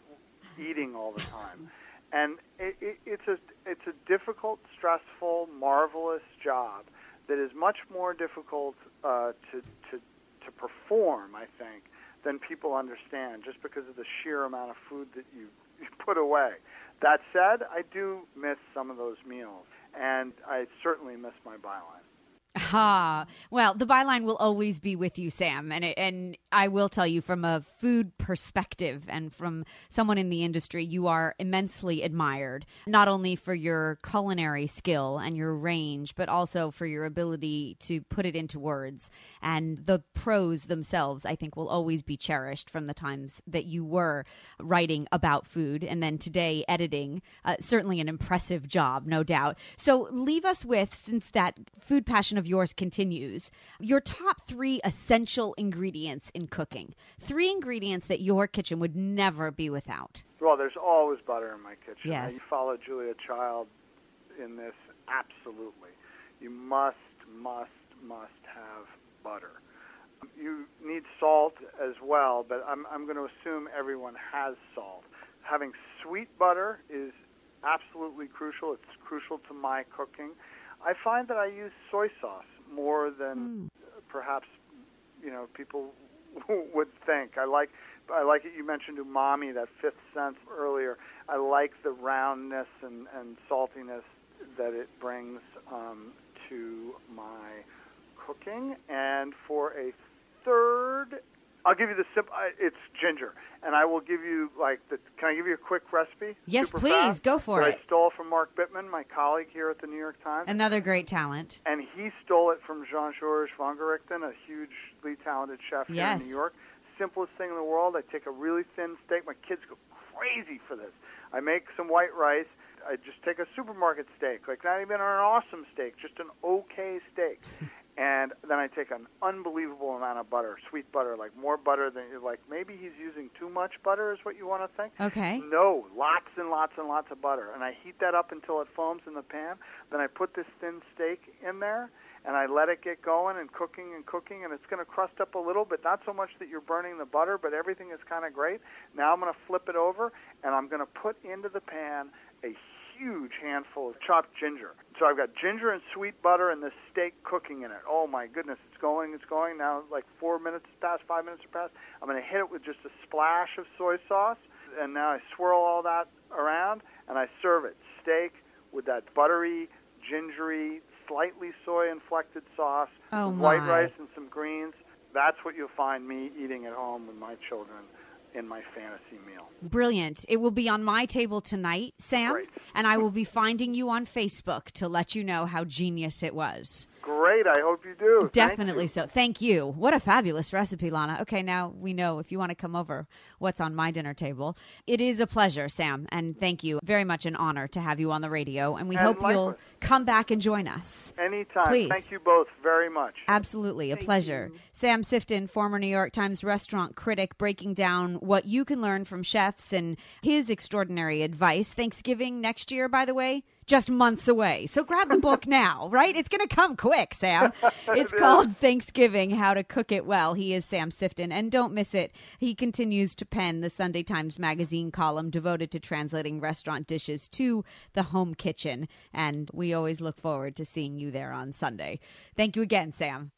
eating all the time. And it, it, it's a it's a difficult, stressful, marvelous job that is much more difficult uh, to to to perform. I think than people understand, just because of the sheer amount of food that you, *laughs* you put away. That said, I do miss some of those meals, and I certainly miss my byline. Ha. Well, the byline will always be with you, Sam, and it, and I will tell you from a food perspective and from someone in the industry, you are immensely admired, not only for your culinary skill and your range, but also for your ability to put it into words. And the pros themselves, I think, will always be cherished from the times that you were writing about food and then today editing. Uh, certainly an impressive job, no doubt. So leave us with, since that food passion of yours continues, your top three essential ingredients in cooking. Three ingredients that your kitchen would never be without. Well, there's always butter in my kitchen. Yes. You follow Julia Child in this absolutely. You must, must, must have butter. You need salt as well, but I'm, I'm going to assume everyone has salt. Having sweet butter is absolutely crucial. It's crucial to my cooking. I find that I use soy sauce more than perhaps you know people *laughs* would think. I like I like it. You mentioned umami, that fifth sense earlier. I like the roundness and, and saltiness that it brings um, to my cooking. And for a third, I'll give you the simple. It's ginger, and I will give you like the. Can I give you a quick recipe? Yes, Super please, fast? go for it. I stole from Mark Bittman, my colleague here at the New York Times Another great talent. and he stole it from Jean-Georges Vongerichten, a hugely talented chef here Yes. in New York. Simplest thing in the world. I take a really thin steak. My kids go crazy for this. I make some white rice. I just take a supermarket steak, like not even an awesome steak, just an okay steak. *laughs* and then I take an unbelievable amount of butter, sweet butter, like more butter than you're like maybe he's using too much butter is what you want to think. Okay. No, lots and lots and lots of butter. And I heat that up until it foams in the pan. Then I put this thin steak in there and I let it get going and cooking and cooking and it's going to crust up a little but not so much that you're burning the butter, but everything is kind of great. Now I'm going to flip it over and I'm going to put into the pan a huge handful of chopped ginger. So I've got ginger and sweet butter and this steak cooking in it. Oh my goodness, it's going, it's going. Now like four minutes passed, five minutes have passed. I'm going to hit it with just a splash of soy sauce, and now I swirl all that around and I serve it. Steak with that buttery, gingery, slightly soy inflected sauce, Oh, white rice and some greens. That's what you'll find me eating at home with my children in my fantasy meal. Brilliant. It will be on my table tonight, Sam, Great. and I will be finding you on Facebook to let you know how genius it was. Great. I hope you do. Thank Definitely you. so. Thank you. What a fabulous recipe, Lana. Okay, now we know if you want to come over what's on my dinner table. It is a pleasure, Sam, and thank you. Very much an honor to have you on the radio, and we And hope you'll likewise. come back and join us. Anytime. Please. Thank you both very much. Absolutely, a pleasure. Sam Sifton, former New York Times restaurant critic, breaking down what you can learn from chefs and his extraordinary advice. Thanksgiving next year, by the way, just months away. So grab the book now, *laughs* right? It's going to come quick, Sam. *laughs* It's called Thanksgiving How to Cook It Well. He is Sam Sifton, and don't miss it. He continues to pen the Sunday Times Magazine column devoted to translating restaurant dishes to the home kitchen. And we always look forward to seeing you there on Sunday. Thank you again, Sam.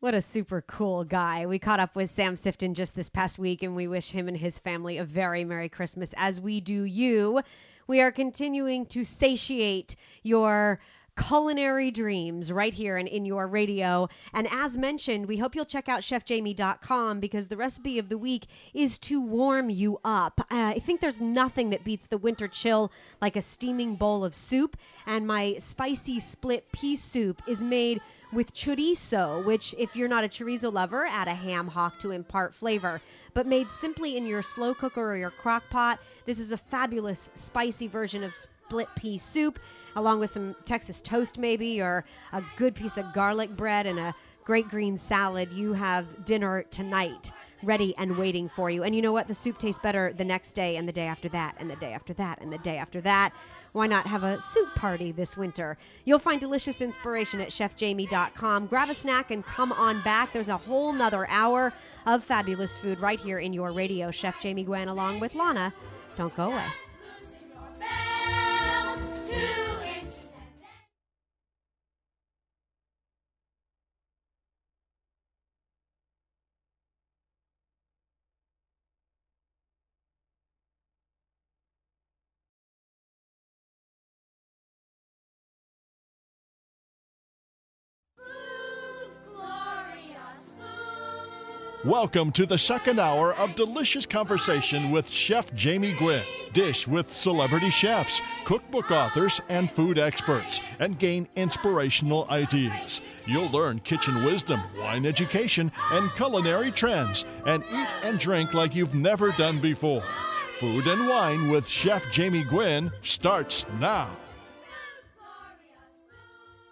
What a super cool guy. We caught up with Sam Sifton just this past week, and we wish him and his family a very Merry Christmas, as we do you. We are continuing to satiate your culinary dreams right here and in your radio. And as mentioned, we hope you'll check out chefjamie.com because the recipe of the week is to warm you up. Uh, I think there's nothing that beats the winter chill like a steaming bowl of soup, and my spicy split pea soup is made with chorizo, which, if you're not a chorizo lover, add a ham hock to impart flavor. But made simply in your slow cooker or your crock pot, this is a fabulous spicy version of split pea soup, along with some Texas toast maybe, or a good piece of garlic bread and a great green salad, you have dinner tonight ready and waiting for you. And you know what? The soup tastes better the next day and the day after that and the day after that and the day after that. Why not have a soup party this winter? You'll find delicious inspiration at chefjamie.com. Grab a snack and come on back. There's a whole nother hour of fabulous food right here in your radio. Chef Jamie Gwen along with Lana. Don't go away. Welcome to the second hour of delicious conversation with Chef Jamie Gwen. Dish with celebrity chefs, cookbook authors, and food experts, and gain inspirational ideas. You'll learn kitchen wisdom, wine education, and culinary trends, and eat and drink like you've never done before. Food and Wine with Chef Jamie Gwen starts now.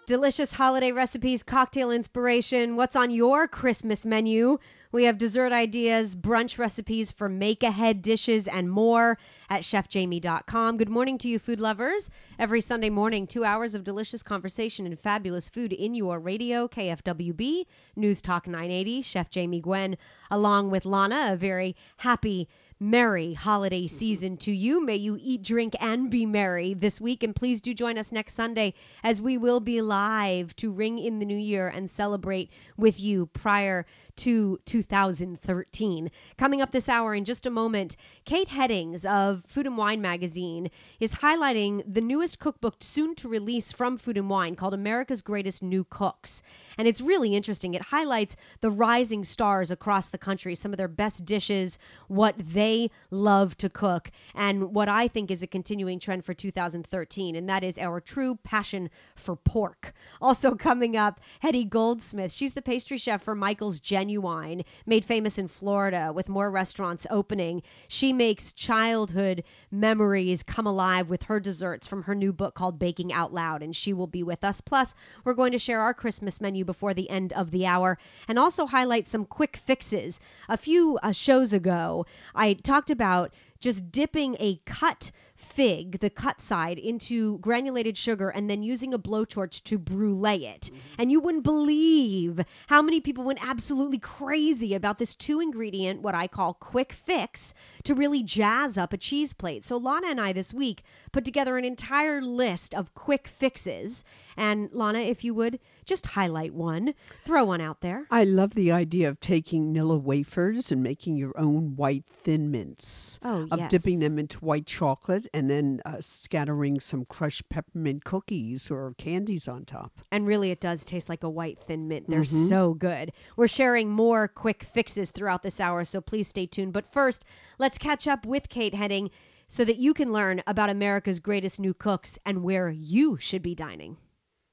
Delicious holiday recipes, cocktail inspiration. What's on your Christmas menu? We have dessert ideas, brunch recipes for make ahead dishes, and more at chefjamie.com. Good morning to you, food lovers. Every Sunday morning, two hours of delicious conversation and fabulous food in your radio, KFWB, News Talk 980, Chef Jamie Gwen, along with Lana. A very happy merry holiday season to you. May you eat, drink, and be merry this week. And please do join us next Sunday as we will be live to ring in the new year and celebrate with you prior to 2013. Coming up this hour in just a moment, Kate Heddings of Food and Wine magazine is highlighting the newest cookbook soon to release from Food and Wine called America's Greatest New Cooks. And it's really interesting. It highlights the rising stars across the country, some of their best dishes, what they love to cook, and what I think is a continuing trend for 2013, and that is our true passion for pork. Also coming up, Hedy Goldsmith. She's the pastry chef for Michael's Genuine, made famous in Florida with more restaurants opening. She makes childhood memories come alive with her desserts from her new book called Baking Out Loud, and she will be with us. Plus, we're going to share our Christmas menu before the end of the hour and also highlight some quick fixes. A few uh, shows ago, I talked about just dipping a cut fig, the cut side, into granulated sugar and then using a blowtorch to brulee it. Mm-hmm. And you wouldn't believe how many people went absolutely crazy about this two ingredient, what I call quick fix, to really jazz up a cheese plate. So Lana and I this week put together an entire list of quick fixes. And Lana, if you would just highlight one, throw one out there. I love the idea of taking Nilla wafers and making your own white thin mints. Oh, of yes. dipping them into white chocolate and then uh, scattering some crushed peppermint cookies or candies on top. And really, it does taste like a white thin mint. They're Mhm. so good. We're sharing more quick fixes throughout this hour, so please stay tuned. But first, let's catch up with Kate Hedding so that you can learn about America's greatest new cooks and where you should be dining.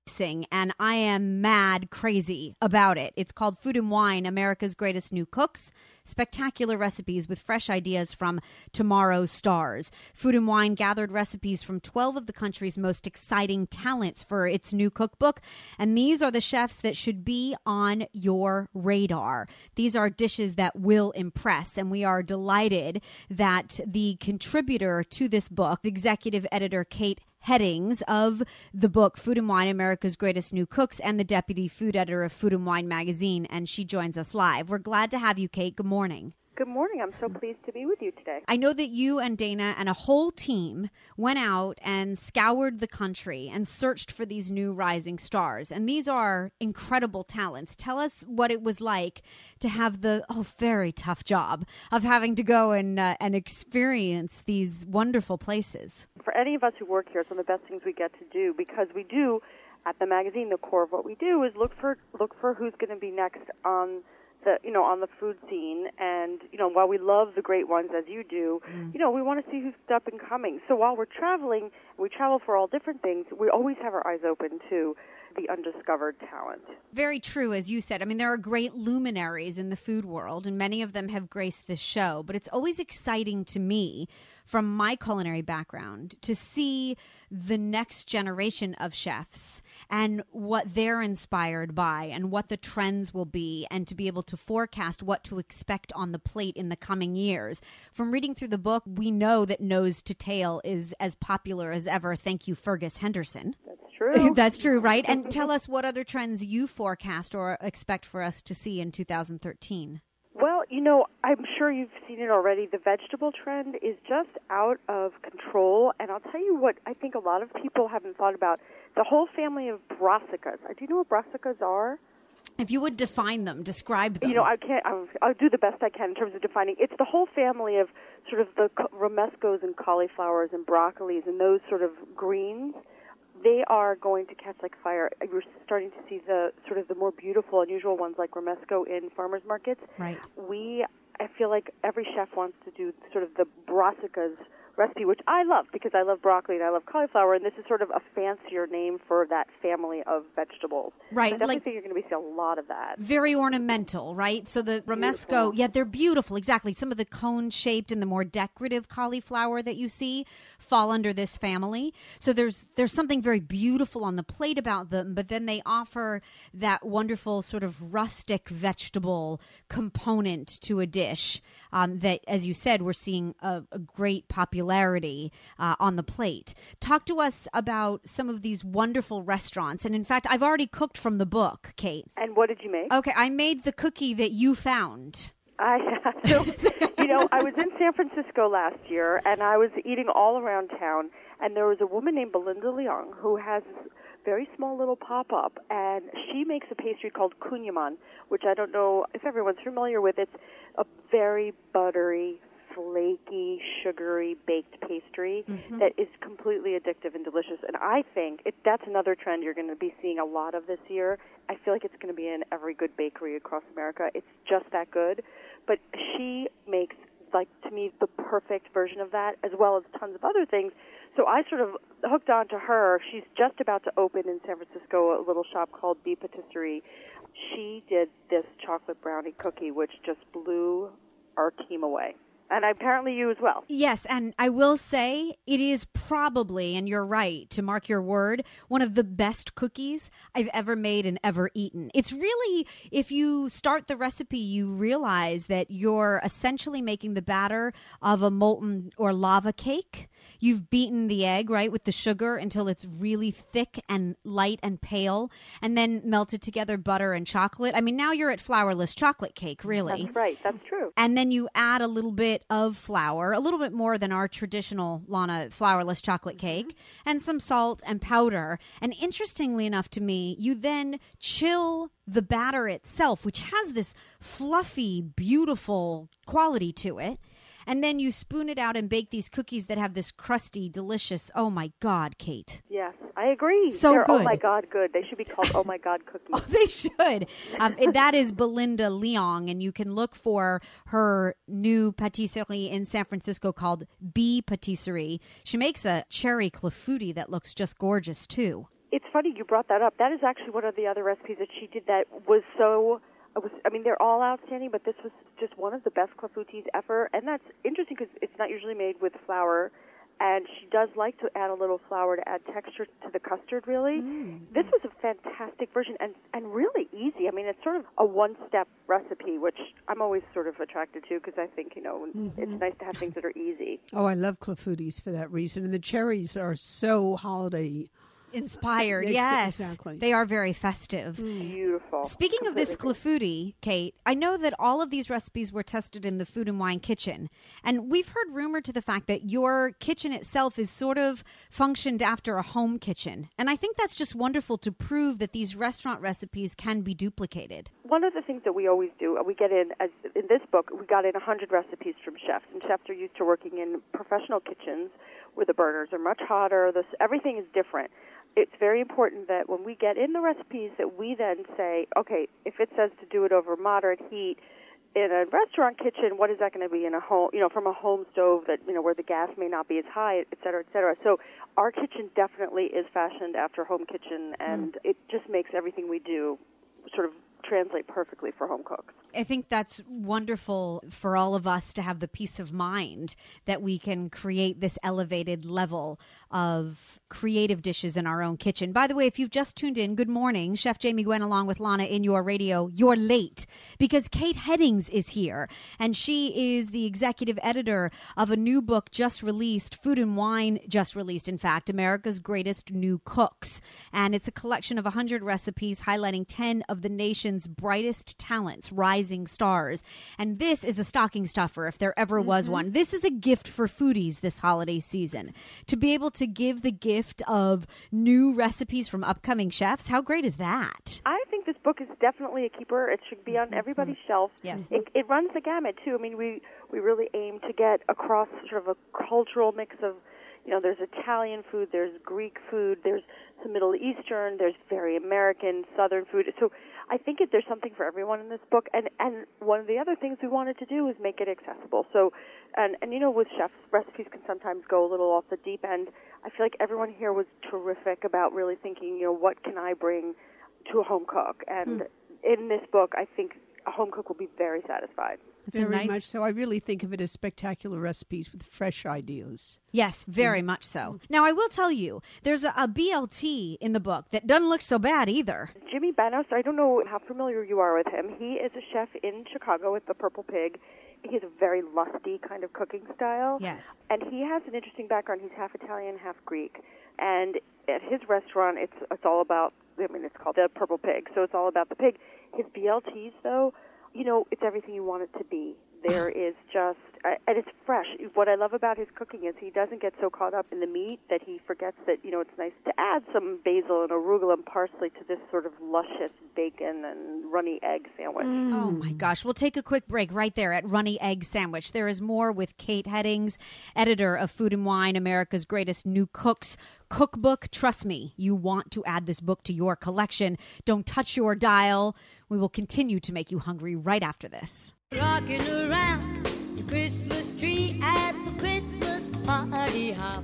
Sing, and I am mad crazy about it. It's called Food and Wine America's Greatest New Cooks. Spectacular recipes with fresh ideas from tomorrow's stars. Food and Wine gathered recipes from 12 of the country's most exciting talents for its new cookbook, and these are the chefs that should be on your radar. These are dishes that will impress, and we are delighted that the contributor to this book, executive editor Kate Heddings of the book Food and Wine America's Greatest New Cooks and the deputy food editor of Food and Wine magazine and she joins us live. We're glad to have you Kate. Good morning. Good morning. I'm so pleased to be with you today. I know that you and Dana and a whole team went out and scoured the country and searched for these new rising stars. And these are incredible talents. Tell us what it was like to have the oh very tough job of having to go and uh, and experience these wonderful places. For any of us who work here, it's one of the best things we get to do because we do at the magazine. The core of what we do is look for look for who's going to be next on the you know on the food scene and you know while we love the great ones as you do mm. you know we want to see who's up and coming so while we're traveling we travel for all different things we always have our eyes open to the undiscovered talent. Very true, as you said. I mean, there are great luminaries in the food world, and many of them have graced this show. But it's always exciting to me, from my culinary background, to see the next generation of chefs and what they're inspired by and what the trends will be, and to be able to forecast what to expect on the plate in the coming years. From reading through the book, we know that Nose to Tail is as popular as ever. Thank you, Fergus Henderson. That's true. *laughs* That's true, right? And tell us what other trends you forecast or expect for us to see in 2013. Well, you know, I'm sure you've seen it already. The vegetable trend is just out of control. And I'll tell you what I think a lot of people haven't thought about the whole family of brassicas. Uh, Do you know what brassicas are? If you would define them, describe them. You know, I can't. I'll, I'll do the best I can in terms of defining. It's the whole family of sort of the co- romescos and cauliflowers and broccolis and those sort of greens. They are going to catch like fire. You're starting to see the sort of the more beautiful, unusual ones like romesco in farmers markets. right. We, I feel like every chef wants to do sort of the brassicas recipe, which I love because I love broccoli and I love cauliflower, and this is sort of a fancier name for that family of vegetables. Right, So I definitely like- think you're going to be seeing a lot of that. Very ornamental, right? So the romesco, yeah, they're beautiful. Exactly. Some of the cone shaped and the more decorative cauliflower that you see fall under this family. So there's there's something very beautiful on the plate about them, but then they offer that wonderful sort of rustic vegetable component to a dish um, that, as you said, we're seeing a, a great popularity uh, on the plate. Talk to us about some of these wonderful restaurants. And in fact, I've already cooked from the book, Kate. And what did you make? Okay, I made the cookie that you found. I so, *laughs* you know, I was in San Francisco last year, and I was eating all around town, and there was a woman named Belinda Leong who has this very small little pop up, and she makes a pastry called kouign-amann, which I don't know if everyone's familiar with. It's a very buttery, flaky, sugary baked pastry mm-hmm. that is completely addictive and delicious. And I think it, that's another trend you're going to be seeing a lot of this year. I feel like it's going to be in every good bakery across America. It's just that good. But she makes like to me the perfect version of that as well as tons of other things. So I sort of hooked on to her. She's just about to open in San Francisco a little shop called B Patisserie. She did this chocolate brownie cookie which just blew our team away. And apparently you as well. Yes, and I will say it is probably, and you're right to mark your word, one of the best cookies I've ever made and ever eaten. It's really, if you start the recipe, you realize that you're essentially making the batter of a molten or lava cake. You've beaten the egg, right, with the sugar until it's really thick and light and pale, and then melted together butter and chocolate. I mean, now you're at flourless chocolate cake, really. That's right. That's true. And then you add a little bit of flour, a little bit more than our traditional Lana flourless chocolate mm-hmm. cake, and some salt and powder. And interestingly enough to me, you then chill the batter itself, which has this fluffy, beautiful quality to it. And then you spoon it out and bake these cookies that have this crusty, delicious. Oh my God, Kate. Yes, I agree. So They're, Oh my God, good. They should be called Oh my God cookies. *laughs* Oh, they should. Um, and that is Belinda Leong, and you can look for her new patisserie in San Francisco called B Patisserie. She makes a cherry clafouti that looks just gorgeous too. It's funny you brought that up. That is actually one of the other recipes that she did that was so. I was. I mean, they're all outstanding, but this was just one of the best clafoutis ever. And that's interesting because it's not usually made with flour, and she does like to add a little flour to add texture to the custard. Really, mm. this was a fantastic version and and really easy. I mean, it's sort of a one-step recipe, which I'm always sort of attracted to because I think you know it's mm-hmm. nice to have things that are easy. Oh, I love clafoutis for that reason. And the cherries are so holiday. Inspired, yes. exactly. They are very festive. Beautiful. Speaking of this clafouti, Kate, I know that all of these recipes were tested in the Food and Wine kitchen. And we've heard rumor to the fact that your kitchen itself is sort of functioned after a home kitchen. And I think that's just wonderful to prove that these restaurant recipes can be duplicated. one of the things that we always do, uh, we get in as in this book, we got in 100 recipes from chefs, and chefs are used to working in professional kitchens where the burners are much hotter. This everything is different. It's very important that when we get in the recipes, that we then say, okay, if it says to do it over moderate heat, in a restaurant kitchen, what is that going to be in a home, you know, from a home stove that, you know, where the gas may not be as high, et cetera, et cetera. So our kitchen definitely is fashioned after home kitchen, mm. and it just makes everything we do sort of translate perfectly for home cooks. I think that's wonderful for all of us to have the peace of mind that we can create this elevated level of creative dishes in our own kitchen. By the way, if you've just tuned in, good morning. Chef Jamie Gwen along with Lana in your radio. You're late because Kate Heddings is here and she is the executive editor of a new book just released, Food and Wine just released, in fact, America's Greatest New Cooks. And it's a collection of 100 recipes highlighting 10 of the nation's brightest talents, rising stars. And this is a stocking stuffer if there ever was mm-hmm. one. This is a gift for foodies this holiday season. To be able to give the gift of new recipes from upcoming chefs, how great is that? I think this book is definitely a keeper. It should be on mm-hmm. everybody's shelf. Yes. It, it runs the gamut too. I mean, we we really aim to get across sort of a cultural mix of, you know, there's Italian food, there's Greek food, there's some Middle Eastern, there's very American Southern food. So I think it, there's something for everyone in this book. And and one of the other things we wanted to do is make it accessible. So, and and you know, with chefs, recipes can sometimes go a little off the deep end. I feel like everyone here was terrific about really thinking, you know, what can I bring to a home cook? And hmm. in this book, I think a home cook will be very satisfied. It's Very nice- much so. I really think of it as spectacular recipes with fresh ideas. Yes, very much so. Mm. Now, I will tell you, there's a, a BLT in the book that doesn't look so bad either. Jimmy Bannos, I don't know how familiar you are with him. He is a chef in Chicago with the Purple Pig. He has a very lusty kind of cooking style. Yes. And he has an interesting background. He's half Italian, half Greek. And at his restaurant, it's it's all about. I mean, it's called the Purple Pig, so it's all about the pig. His BLTs, though, you know, it's everything you want it to be. There is just, uh, and it's fresh. What I love about his cooking is he doesn't get so caught up in the meat that he forgets that you know it's nice to add some basil and arugula and parsley to this sort of luscious bacon and runny egg sandwich. Oh my gosh. We'll take a quick break right there at Runny Egg Sandwich. There is more with Kate Heddings, editor of Food and Wine, America's Greatest New Cooks cookbook. Trust me, you want to add this book to your collection. Don't touch your dial. We will continue to make you hungry right after this. Rocking around the Christmas tree at the Christmas party hop.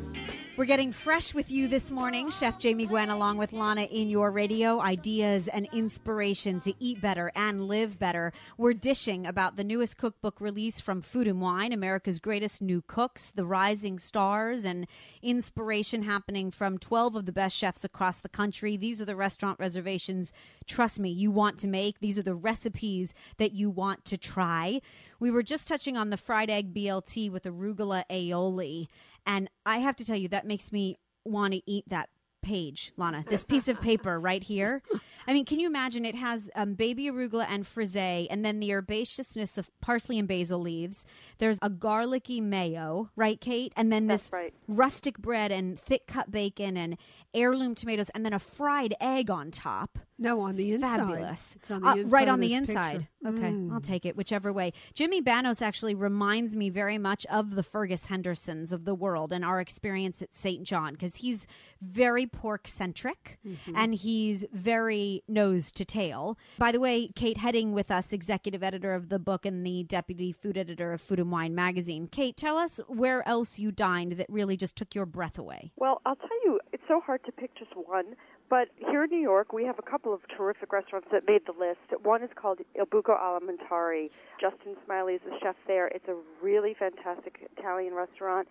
We're getting fresh with you this morning. Chef Jamie Gwen, along with Lana in your radio, ideas and inspiration to eat better and live better. We're dishing about the newest cookbook release from Food and Wine, America's Greatest New Cooks, the rising stars, and inspiration happening from 12 of the best chefs across the country. These are the restaurant reservations, trust me, you want to make. These are the recipes that you want to try. We were just touching on the fried egg BLT with arugula aioli. And I have to tell you, that makes me want to eat that page, Lana. This piece of paper right here. I mean, can you imagine? It has um, baby arugula and frisee, and then the herbaceousness of parsley and basil leaves. There's a garlicky mayo, right, Kate? And then this right. rustic bread and thick cut bacon and heirloom tomatoes, and then a fried egg on top. No, on the inside. Fabulous. It's on the Uh, inside right of on the inside. picture. Okay, Mm. I'll take it whichever way. Jimmy Bannos actually reminds me very much of the Fergus Hendersons of the world and our experience at St. John because he's very pork centric Mm-hmm. and he's very nose to tail. By the way, Kate Hedding with us, executive editor of the book and the deputy food editor of Food and Wine magazine. Kate, tell us where else you dined that really just took your breath away. Well, I'll tell you, it's so hard to pick just one. But here in New York, we have a couple of terrific restaurants that made the list. One is called Il Buco Alimentari. Justin Smillie is the chef there. It's a really fantastic Italian restaurant.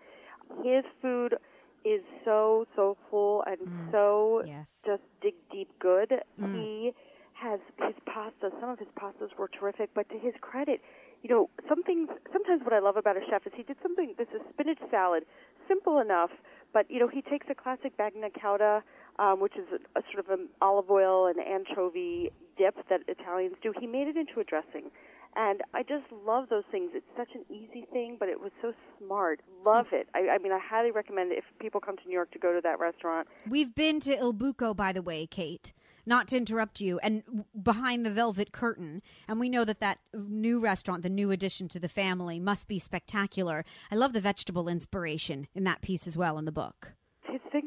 His food is so soulful and so Yes. just dig deep good. He has his pasta. Some of his pastas were terrific, but to his credit, you know, some things. Sometimes what I love about a chef is he did something. This is spinach salad, simple enough, but you know, he takes a classic bagna cauda, um, which is a, a sort of an olive oil and anchovy dip that Italians do. He made it into a dressing. And I just love those things. It's such an easy thing, but it was so smart. Love it. I, I mean, I highly recommend it if people come to New York to go to that restaurant. We've been to Il Buco, by the way, Kate. Not to interrupt you, and behind the velvet curtain, and we know that that new restaurant, the new addition to the family, must be spectacular. I love the vegetable inspiration in that piece as well in the book.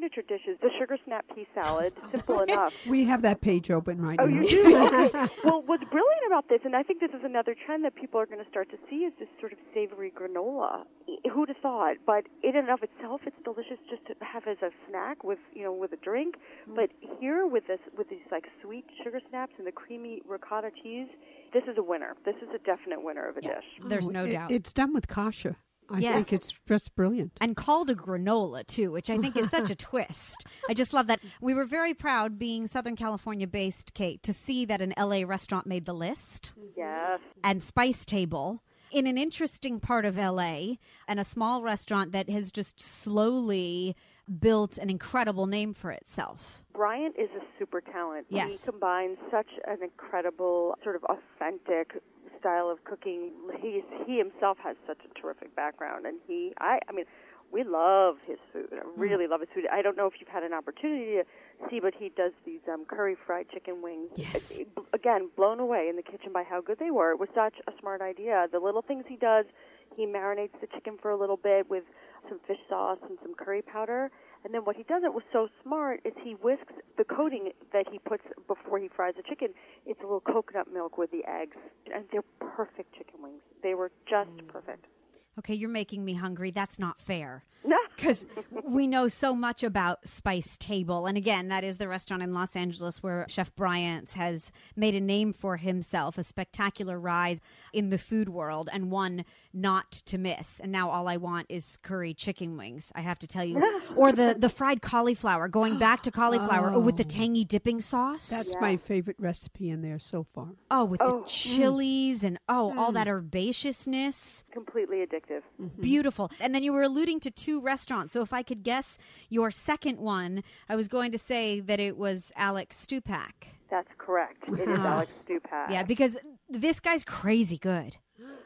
His signature dishes, the sugar snap pea salad, simple *laughs* enough. We have that page open right Oh, now. you do? *laughs* Well, what's brilliant about this, and I think this is another trend that people are going to start to see, is this sort of savory granola. Who'd have thought? But in and of itself, it's delicious just to have as a snack with, you know, with a drink. Mm. But here, with this, with these like sweet sugar snaps and the creamy ricotta cheese, this is a winner. This is a definite winner of a dish. There's Oh, no it- doubt. It's done with kasha. I Yes. think it's just brilliant. and called a granola too, which I think is such a *laughs* twist. I just love that. We were very proud, being Southern California based, Kate, to see that an LA restaurant made the list Yes. and Spice Table in an interesting part of LA and a small restaurant that has just slowly built an incredible name for itself. Bryant is a super talent. Yes. He combines such an incredible, sort of authentic style of cooking. He's, he himself has such a terrific background, and he, I, I mean, we love his food. I really love his food. I don't know if you've had an opportunity to see, but he does these um, curry fried chicken wings. Yes. Again, blown away in the kitchen by how good they were. It was such a smart idea. The little things he does, he marinates the chicken for a little bit with some fish sauce and some curry powder. And then what he does it was so smart is he whisks the coating that he puts before he fries the chicken. It's a little coconut milk with the eggs, and they're perfect chicken wings. They were just mm. perfect. Okay, you're making me hungry. That's not fair. No. *laughs* Because we know so much about Spice Table. And again, that is the restaurant in Los Angeles where Chef Bryant has made a name for himself, a spectacular rise in the food world, and one not to miss. And now all I want is curry chicken wings, I have to tell you. *laughs* or the, the fried cauliflower, going back to cauliflower oh, with the oh. tangy dipping sauce. That's my favorite recipe in there so far. Oh, with Oh, the chilies and oh, all that mm. herbaceousness. Completely addictive. Mm-hmm. Beautiful. And then you were alluding to two restaurants. So if I could guess your second one, I was going to say that it was Alex Stupak. That's correct. It is Alex Stupak. Yeah, because this guy's crazy good.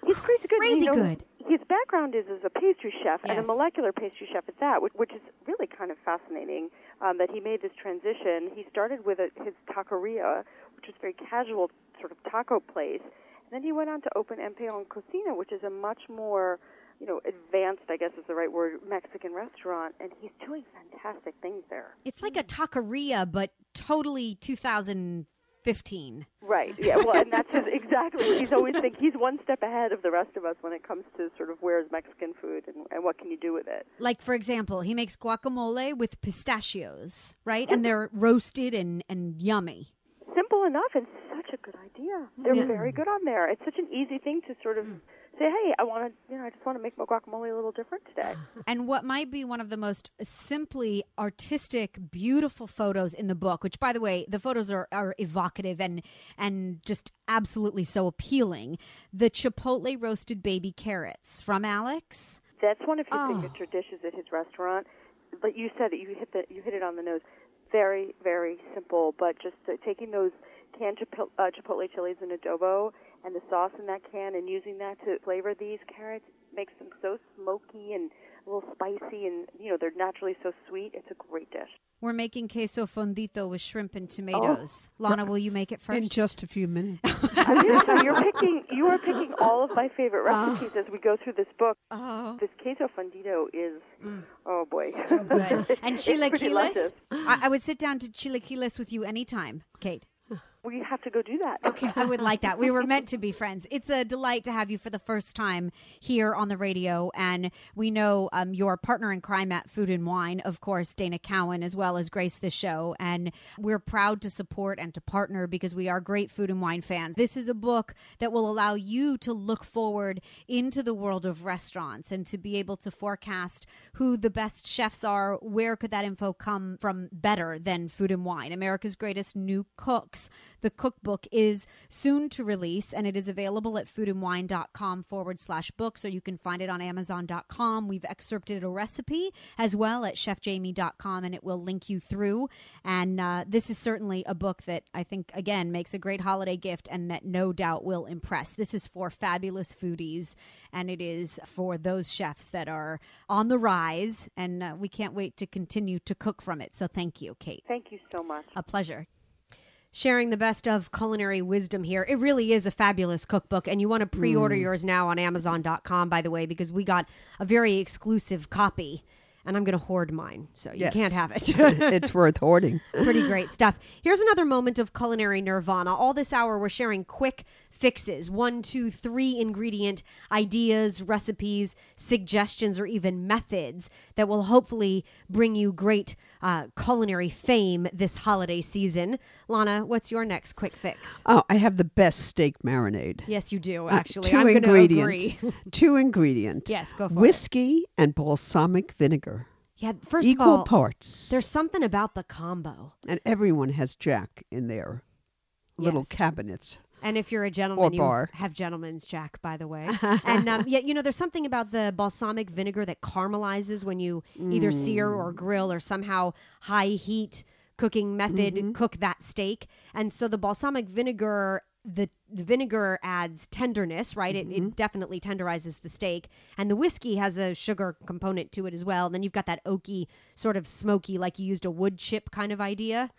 He's crazy good. Crazy you know, good. His background is as a pastry chef and a molecular pastry chef at that, which, which is really kind of fascinating. Um, that he made this transition. He started with a, his taqueria, which was a very casual sort of taco place, and then he went on to open Empellón Cocina, which is a much more you know, advanced, I guess is the right word, Mexican restaurant, and he's doing fantastic things there. It's like a taqueria, but totally 2015. Right. Yeah. Well, and that's his, exactly. He's always think he's one step ahead of the rest of us when it comes to sort of where's Mexican food and, and what can you do with it. Like, for example, he makes guacamole with pistachios, right? And mm-hmm. they're roasted and, and yummy. Simple enough and such a good idea. They're Yeah. very good on there. It's such an easy thing to sort of mm. Say, hey, I want to, you know, I just want to make my guacamole a little different today. *laughs* and what might be one of the most simply artistic, beautiful photos in the book, which by the way, the photos are, are evocative and and just absolutely so appealing. The Chipotle roasted baby carrots from Alex. That's one of his Oh. signature dishes at his restaurant. But you said it. You hit the you hit it on the nose. Very very simple, but just uh, taking those canned chipo- uh, chipotle chilies and adobo and the sauce in that can and using that to flavor these carrots makes them so smoky and a little spicy and you know they're naturally so sweet. It's a great dish. We're making queso fundido with shrimp and oh. tomatoes. Lana, will you make it first? In just a few minutes. *laughs* I'm gonna say you're picking you are picking all of my favorite oh. recipes as we go through this book. Oh. This queso fundido is mm. oh boy. Good. And *laughs* It's pretty chilaquiles? I, I would sit down to chilaquiles with you anytime, Kate. We have to go do that. Okay, I would like that. We were meant to be friends. It's a delight to have you for the first time here on the radio. And we know um, your partner in crime at Food and Wine, of course, Dana Cowin, as well as Grace the Show. And we're proud to support and to partner because we are great food and wine fans. This is a book that will allow you to look forward into the world of restaurants and to be able to forecast who the best chefs are. Where could that info come from better than Food and Wine? America's greatest new cooks. The cookbook is soon to release and it is available at foodandwine.com forward slash books or you can find it on amazon.com. We've excerpted a recipe as well at chefjamie.com and it will link you through. And uh, this is certainly a book that I think, again, makes a great holiday gift and that no doubt will impress. This is for fabulous foodies and it is for those chefs that are on the rise and uh, we can't wait to continue to cook from it. So thank you, Kate. Thank you so much. A pleasure. Sharing the best of culinary wisdom here. It really is a fabulous cookbook, and you want to pre order mm. yours now on Amazon.com, by the way, because we got a very exclusive copy. and I'm going to hoard mine. So you Yes. can't have it. *laughs* it's worth hoarding. *laughs* Pretty great stuff. Here's another moment of culinary nirvana. All this hour, we're sharing quick fixes one, two, three ingredient ideas, recipes, suggestions, or even methods that will hopefully bring you great uh, culinary fame this holiday season. Lana, what's your next quick fix? Oh, I have the best steak marinade. Yes, you do, Uh, actually. two I'm ingredient. *laughs* two ingredient. yes, go for it. Whiskey and balsamic vinegar. Yeah, first Equal of all, parts. there's something about the combo. and everyone has Jack in their little cabinets. And if you're a gentleman, you have gentleman's jack, by the way. *laughs* and um, yeah, you know, there's something about the balsamic vinegar that caramelizes when you either sear or Mm. grill or somehow high heat cooking method Mm-hmm. cook that steak. And so the balsamic vinegar, the vinegar adds tenderness, right? It, Mm-hmm. it definitely tenderizes the steak. And the whiskey has a sugar component to it as well. And then you've got that oaky, sort of smoky, like you used a wood chip kind of idea.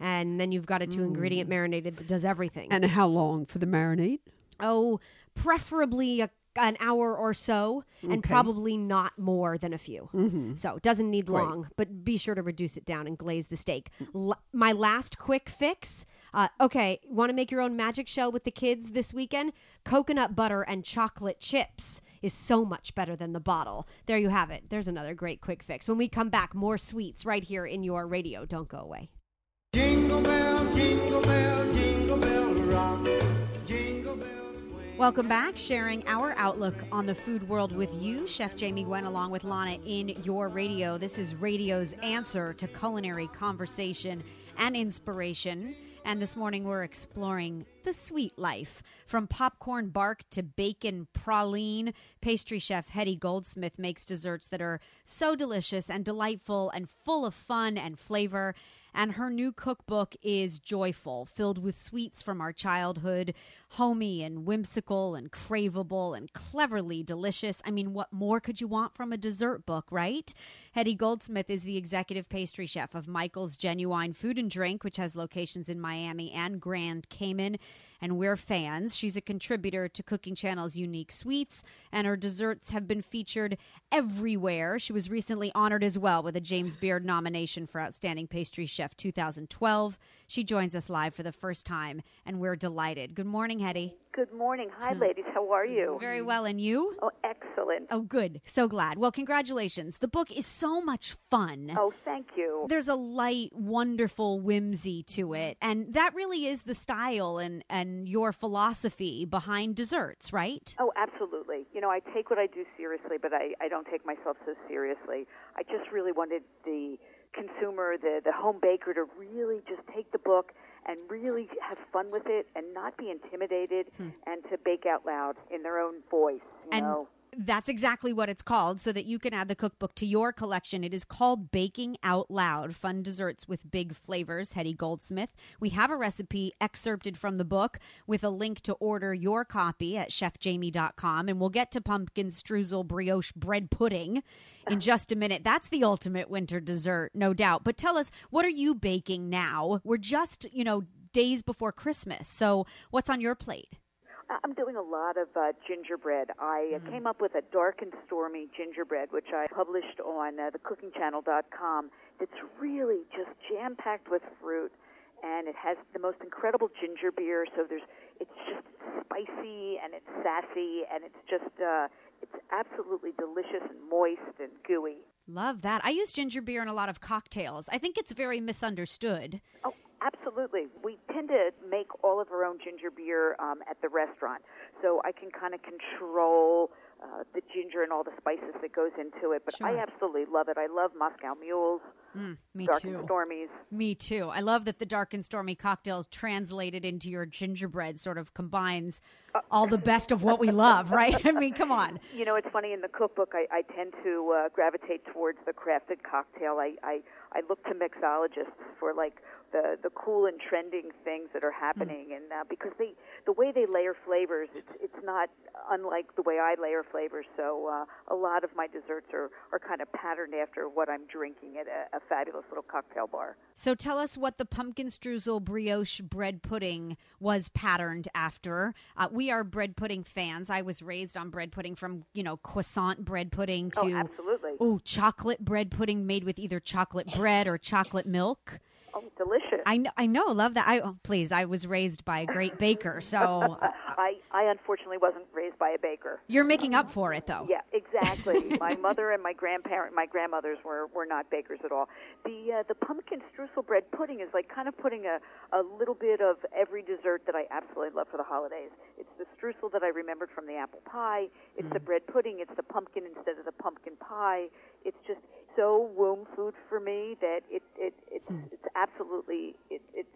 And then you've got a two ingredient marinated that does everything. Mm. And how long for the marinade? Oh, preferably a, an hour or so, and Okay. probably not more than a few. Mm-hmm. So it doesn't need Great. long, but be sure to reduce it down and glaze the steak. L- my last quick fix. Uh, okay, want to make your own magic shell with the kids this weekend? Coconut butter and chocolate chips is so much better than the bottle. There you have it. There's another great quick fix. When we come back, more sweets right here in your radio. Don't go away. Welcome back, sharing our outlook on the food world with you, Chef Jamie Gwen, along with Lana in your radio. This is radio's answer to culinary conversation and inspiration. And this morning we're exploring the sweet life. From popcorn bark to bacon praline, pastry chef Hedy Goldsmith makes desserts that are so delicious and delightful and full of fun and flavor. And her new cookbook is joyful, filled with sweets from our childhood, homey and whimsical and craveable and cleverly delicious. I mean, what more could you want from a dessert book, right? Hedy Goldsmith is the executive pastry chef of Michael's Genuine Food and Drink, which has locations in Miami and Grand Cayman. And we're fans. She's a contributor to Cooking Channel's Unique Sweets, and her desserts have been featured everywhere. She was recently honored as well with a James Beard nomination for Outstanding Pastry Chef 2012. She joins us live for the first time, and we're delighted. Good morning, Hedy. Good morning. Hi, ladies. How are you? Very well, and you? Oh, excellent. Oh, good. So glad. Well, congratulations. The book is so much fun. Oh, thank you. There's a light, wonderful whimsy to it, and that really is the style and and your philosophy behind desserts, right? Oh, absolutely. You know, I take what I do seriously, but I, I don't take myself so seriously. I just really wanted the consumer, the, the home baker, to really just take the book and really have fun with it and not be intimidated hmm. and to bake out loud in their own voice. You And know? That's exactly what it's called, so that you can add the cookbook to your collection. It is called Baking Out Loud Fun Desserts with Big Flavors, Hedy Goldsmith. We have a recipe excerpted from the book with a link to order your copy at chefjamie.com. And we'll get to pumpkin streusel brioche bread pudding in just a minute. That's the ultimate winter dessert, no doubt. But tell us, what are you baking now? We're just, you know, days before Christmas. So what's on your plate? I'm doing a lot of uh, gingerbread. I uh, came up with a dark and stormy gingerbread, which I published on uh, thecookingchannel.com. It's really just jam packed with fruit, and it has the most incredible ginger beer. So there's, it's just spicy and it's sassy, and it's just, uh, it's absolutely delicious and moist and gooey. Love that. I use ginger beer in a lot of cocktails. I think it's very misunderstood. Oh, absolutely. We tend to make all of our own ginger beer um, at the restaurant, so I can kind of control uh, the ginger and all the spices that goes into it. But I absolutely love it. I love Moscow mules, Mm, me dark too. and stormies. Me too. I love that the dark and stormy cocktails translated into your gingerbread sort of combines all the best of what we love, right? *laughs* I mean, come on. You know, it's funny in the cookbook. I, I tend to uh, gravitate towards the crafted cocktail. I, I I look to mixologists for like the the cool and trending things that are happening, and uh, because they the way they layer flavors, it's it's not unlike the way I layer flavors. So uh, a lot of my desserts are are kind of patterned after what I'm drinking at a, a fabulous little cocktail bar. So tell us what the pumpkin streusel brioche bread pudding was patterned after. Uh, we are bread pudding fans. I was raised on bread pudding from, you know, croissant bread pudding to Oh, absolutely. oh, chocolate bread pudding made with either chocolate bread or chocolate milk. Oh, delicious. I know, I know, love that. I oh, please, I was raised by a great baker, so *laughs* uh, I, I unfortunately wasn't raised by a baker. you're making up for it, though. Yeah, exactly. *laughs* my mother and my grandparent, my grandmothers were were not bakers at all. The uh, the pumpkin streusel bread pudding is like kind of putting a a little bit of every dessert that I absolutely love for the holidays. It's the streusel that I remembered from the apple pie. It's the bread pudding. It's the pumpkin instead of the pumpkin pie. It's just so womb food for me that it it it's hmm. it's absolutely it, it's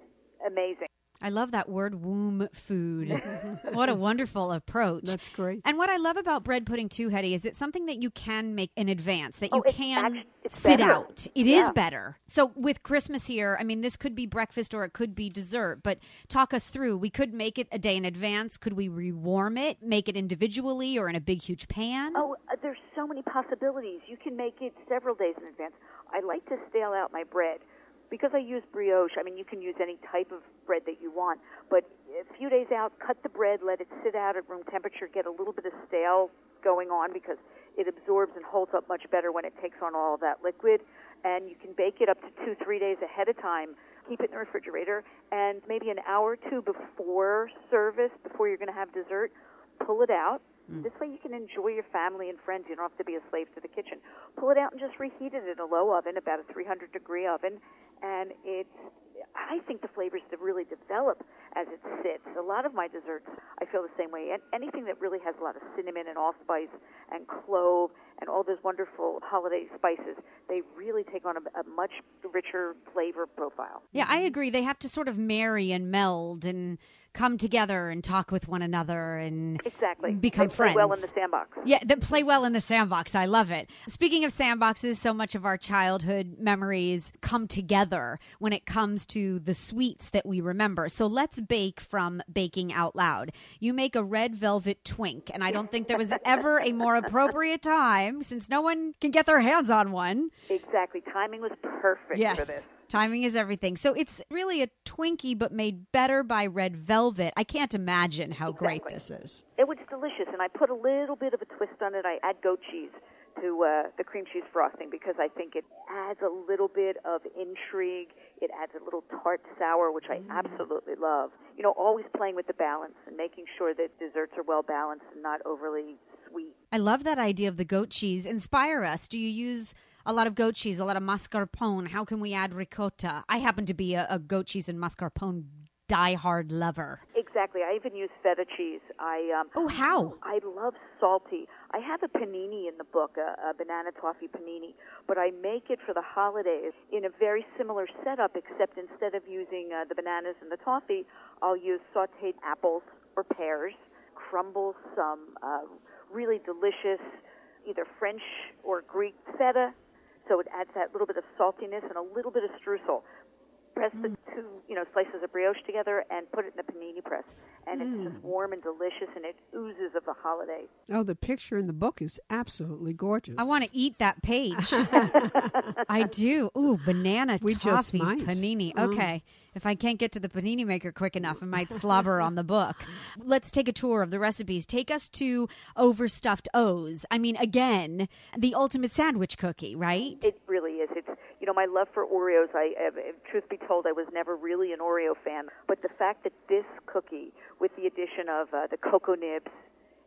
amazing. I love that word womb food. *laughs* what a wonderful approach. That's great. And what I love about bread pudding too, Hedy, is it's something that you can make in advance, that you Oh, it's can act- it's sit better. out. It is Yeah. better. So with Christmas here, I mean, this could be breakfast or it could be dessert, but talk us through. We could make it a day in advance. Could we rewarm it, make it individually or in a big, huge pan? Oh, uh, there's so many possibilities. You can make it several days in advance. I like to stale out my bread because I use brioche. I mean, you can use any type of bread that you want, but a few days out, cut the bread, let it sit out at room temperature, get a little bit of stale going on because it absorbs and holds up much better when it takes on all of that liquid. And you can bake it up to two, three days ahead of time. Keep it in the refrigerator, and maybe an hour or two before service, before you're going to have dessert, pull it out. Mm. This way you can enjoy your family and friends. You don't have to be a slave to the kitchen. Pull it out and just reheat it in a low oven, about a 300 degree oven, and it's. I think the flavors to really develop as it sits. A lot of my desserts, I feel the same way. And anything that really has a lot of cinnamon and allspice and clove and all those wonderful holiday spices, they really take on a, a much richer flavor profile. Yeah, I agree. They have to sort of marry and meld and come together and talk with one another and Exactly. become they play friends. well in the sandbox. Yeah, that play well in the sandbox. I love it. Speaking of sandboxes, so much of our childhood memories come together when it comes to the sweets that we remember. So let's bake from Baking Out Loud. You make a red velvet twink, and I don't think there was ever a more appropriate time since no one can get their hands on one. Exactly. Timing was perfect yes. for this. Timing is everything. So it's really a Twinkie, but made better by red velvet. I can't imagine how great this is. It was delicious, and I put a little bit of a twist on it. I add goat cheese to uh, the cream cheese frosting because I think it adds a little bit of intrigue. It adds a little tart sour, which I absolutely love. You know, always playing with the balance and making sure that desserts are well balanced and not overly sweet. I love that idea of the goat cheese. Inspire us. Do you use a lot of goat cheese, a lot of mascarpone? How can we add ricotta? I happen to be a, a goat cheese and mascarpone diehard lover. Exactly. I even use feta cheese. I um, Oh, how? I love salty. I have a panini in the book, a, a banana toffee panini, but I make it for the holidays in a very similar setup, except instead of using uh, the bananas and the toffee, I'll use sautéed apples or pears, crumble some uh, really delicious either French or Greek feta, so it adds that little bit of saltiness and a little bit of streusel. Press the two, you know, slices of brioche together and put it in the panini press, and it's just warm and delicious, and it oozes of the holiday. Oh, the picture in the book is absolutely gorgeous. I want to eat that page. *laughs* I do. Ooh, banana We just toffee might. panini. Mm. Okay. If I can't get to the panini maker quick enough, I might slobber on the book. Let's take a tour of the recipes. Take us to overstuffed O's. I mean, again, the ultimate sandwich cookie, right? It really is. It's you know my love for Oreos. I, truth be told, I was never really an Oreo fan, but the fact that this cookie, with the addition of uh, the cocoa nibs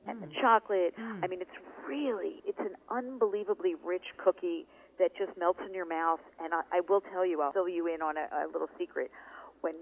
and the chocolate, I mean, it's really it's an unbelievably rich cookie that just melts in your mouth. And I, I will tell you, I'll fill you in on a, a little secret. When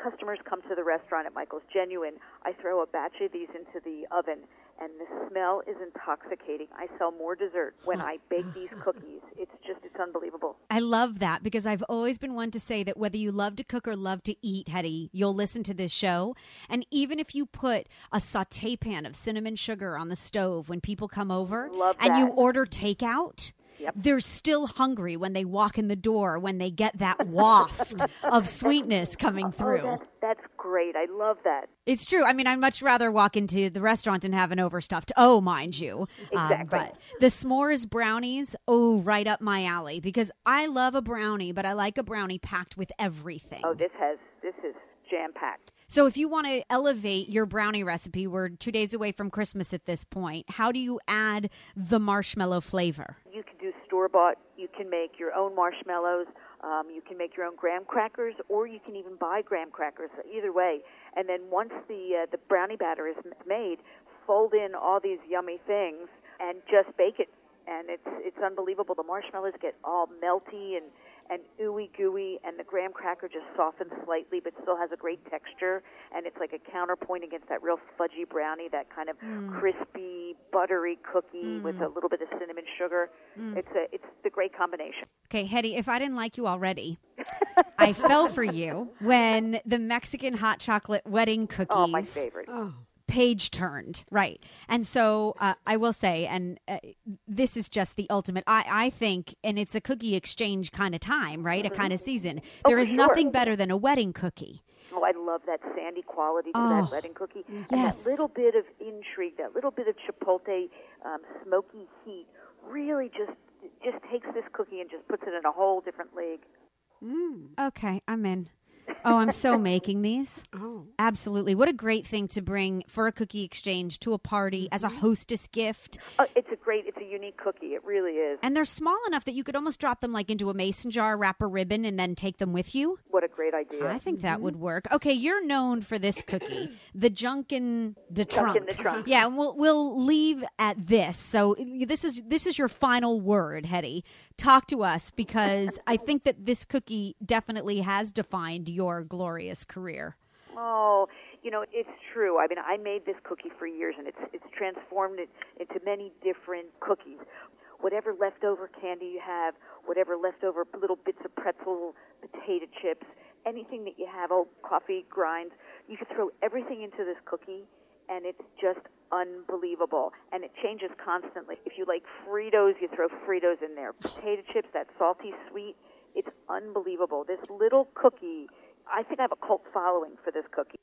customers come to the restaurant at Michael's Genuine, I throw a batch of these into the oven, and the smell is intoxicating. I sell more dessert when I bake these cookies. It's just, it's unbelievable. I love that because I've always been one to say that whether you love to cook or love to eat, Hedy, you'll listen to this show. And even if you put a saute pan of cinnamon sugar on the stove when people come over Love and you order takeout, they're still hungry when they walk in the door, when they get that waft *laughs* of sweetness coming through. Oh, that's, that's great. I love that. It's true. I mean, I'd much rather walk into the restaurant and have an overstuffed oh, mind you. Um, Exactly. but the s'mores brownies, oh, right up my alley because I love a brownie, but I like a brownie packed with everything. Oh, this has this is jam packed. So if you want to elevate your brownie recipe, we're two days away from Christmas at this point. How do you add the marshmallow flavor? Store bought. You can make your own marshmallows. Um, you can make your own graham crackers, or you can even buy graham crackers. Either way, and then once the uh, the brownie batter is made, fold in all these yummy things and just bake it. And it's it's unbelievable. The marshmallows get all melty and and ooey gooey, and the graham cracker just softens slightly, but still has a great texture. And it's like a counterpoint against that real fudgy brownie, that kind of Mm. crispy, buttery cookie with Mm. a little bit of cinnamon sugar. Mm. It's a it's the great combination. Okay, Hedy, if I didn't like you already, *laughs* I fell for you when the Mexican hot chocolate wedding cookies. Oh, my favorite. Page turned right, and so uh, I will say, and uh, this is just the ultimate. I I think, and it's a cookie exchange kind of time, right? A kind of season. Oh, There is sure. nothing better than a wedding cookie. Oh, I love that sandy quality to Oh, that wedding cookie, and yes. that little bit of intrigue, that little bit of chipotle um, smoky heat, really just just takes this cookie and just puts it in a whole different league. Mm. Okay, I'm in. Oh, I'm so making these. *laughs* Oh. Absolutely. What a great thing to bring for a cookie exchange to a party as a mm-hmm. hostess gift. Oh, it's a great, unique cookie. It really is. And they're small enough that you could almost drop them like into a mason jar, wrap a ribbon, and then take them with you. What a great idea! I think that mm-hmm. would work. Okay, you're known for this cookie, the Junkin de Trunk. Junkin' the Trunk. Yeah, and we'll we'll leave at this. So this is this is your final word, Hedy. Talk to us because I think that this cookie definitely has defined your glorious career. *laughs* Oh, you know, it's true. I mean, I made this cookie for years, and it's it's transformed it into many different cookies. Whatever leftover candy you have, whatever leftover little bits of pretzel, potato chips, anything that you have, oh, coffee grinds, you could throw everything into this cookie, and it's just unbelievable. And it changes constantly. If you like Fritos, you throw Fritos in there. Potato chips, that salty sweet, it's unbelievable. This little cookie. I think I have a cult following for this cookie.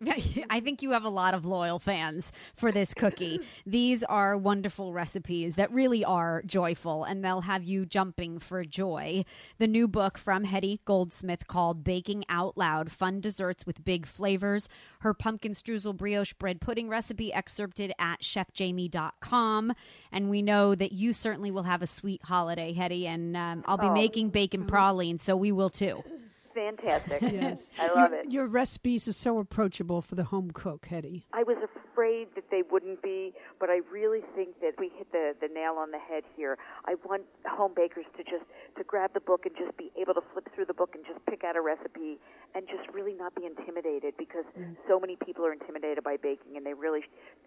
*laughs* I think you have a lot of loyal fans for this cookie. *laughs* These are wonderful recipes that really are joyful, and they'll have you jumping for joy. The new book from Hedy Goldsmith called Baking Out Loud Fun Desserts with Big Flavors. Her pumpkin streusel brioche bread pudding recipe excerpted at chefjamie.com. And we know that you certainly will have a sweet holiday, Hedy, and um, I'll be Oh. making bacon praline, so we will too. Fantastic. *laughs* Yes. I love your, it. Your recipes are so approachable for the home cook, Hedy. I was afraid that they wouldn't be, but I really think that we hit the, the nail on the head here. I want home bakers to just to grab the book and just be able to flip through the book and just pick out a recipe and just really not be intimidated because mm. so many people are intimidated by baking and they really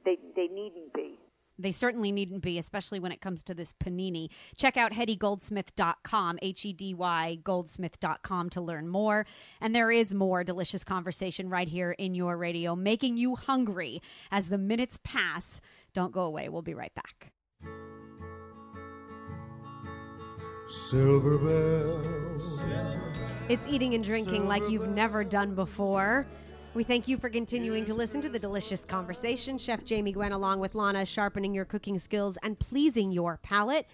they they needn't be. They certainly needn't be, especially when it comes to this panini. Check out hedygoldsmith.com, H E D Y goldsmith.com to learn more. And there is more delicious conversation right here in your radio, making you hungry as the minutes pass. Don't go away. We'll be right back. Silver bells. It's eating and drinking like you've never done before. We thank you for continuing to listen to the delicious conversation. Chef Jamie Gwen, along with Lana, sharpening your cooking skills and pleasing your palate.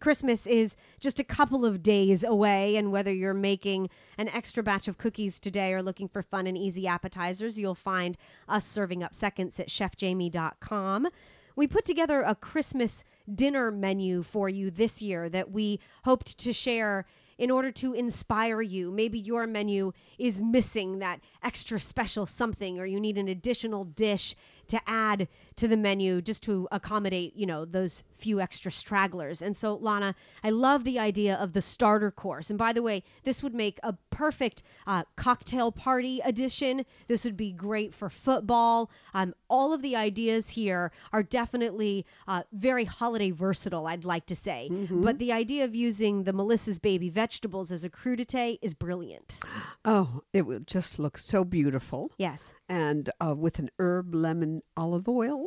Christmas is just a couple of days away, and whether you're making an extra batch of cookies today or looking for fun and easy appetizers, you'll find us serving up seconds at chefjamie.com. We put together a Christmas dinner menu for you this year that we hoped to share in order to inspire you. Maybe your menu is missing that extra special something or you need an additional dish to add to the menu just to accommodate, you know, those few extra stragglers. And so, Lana, I love the idea of the starter course. And by the way, this would make a perfect uh, cocktail party edition. This would be great for football. Um, all of the ideas here are definitely uh, very holiday versatile, I'd like to say. But the idea of using the Melissa's baby vegetables as a crudité is brilliant. Oh, it will just look so beautiful. Yes. And uh, with an herb lemon olive oil.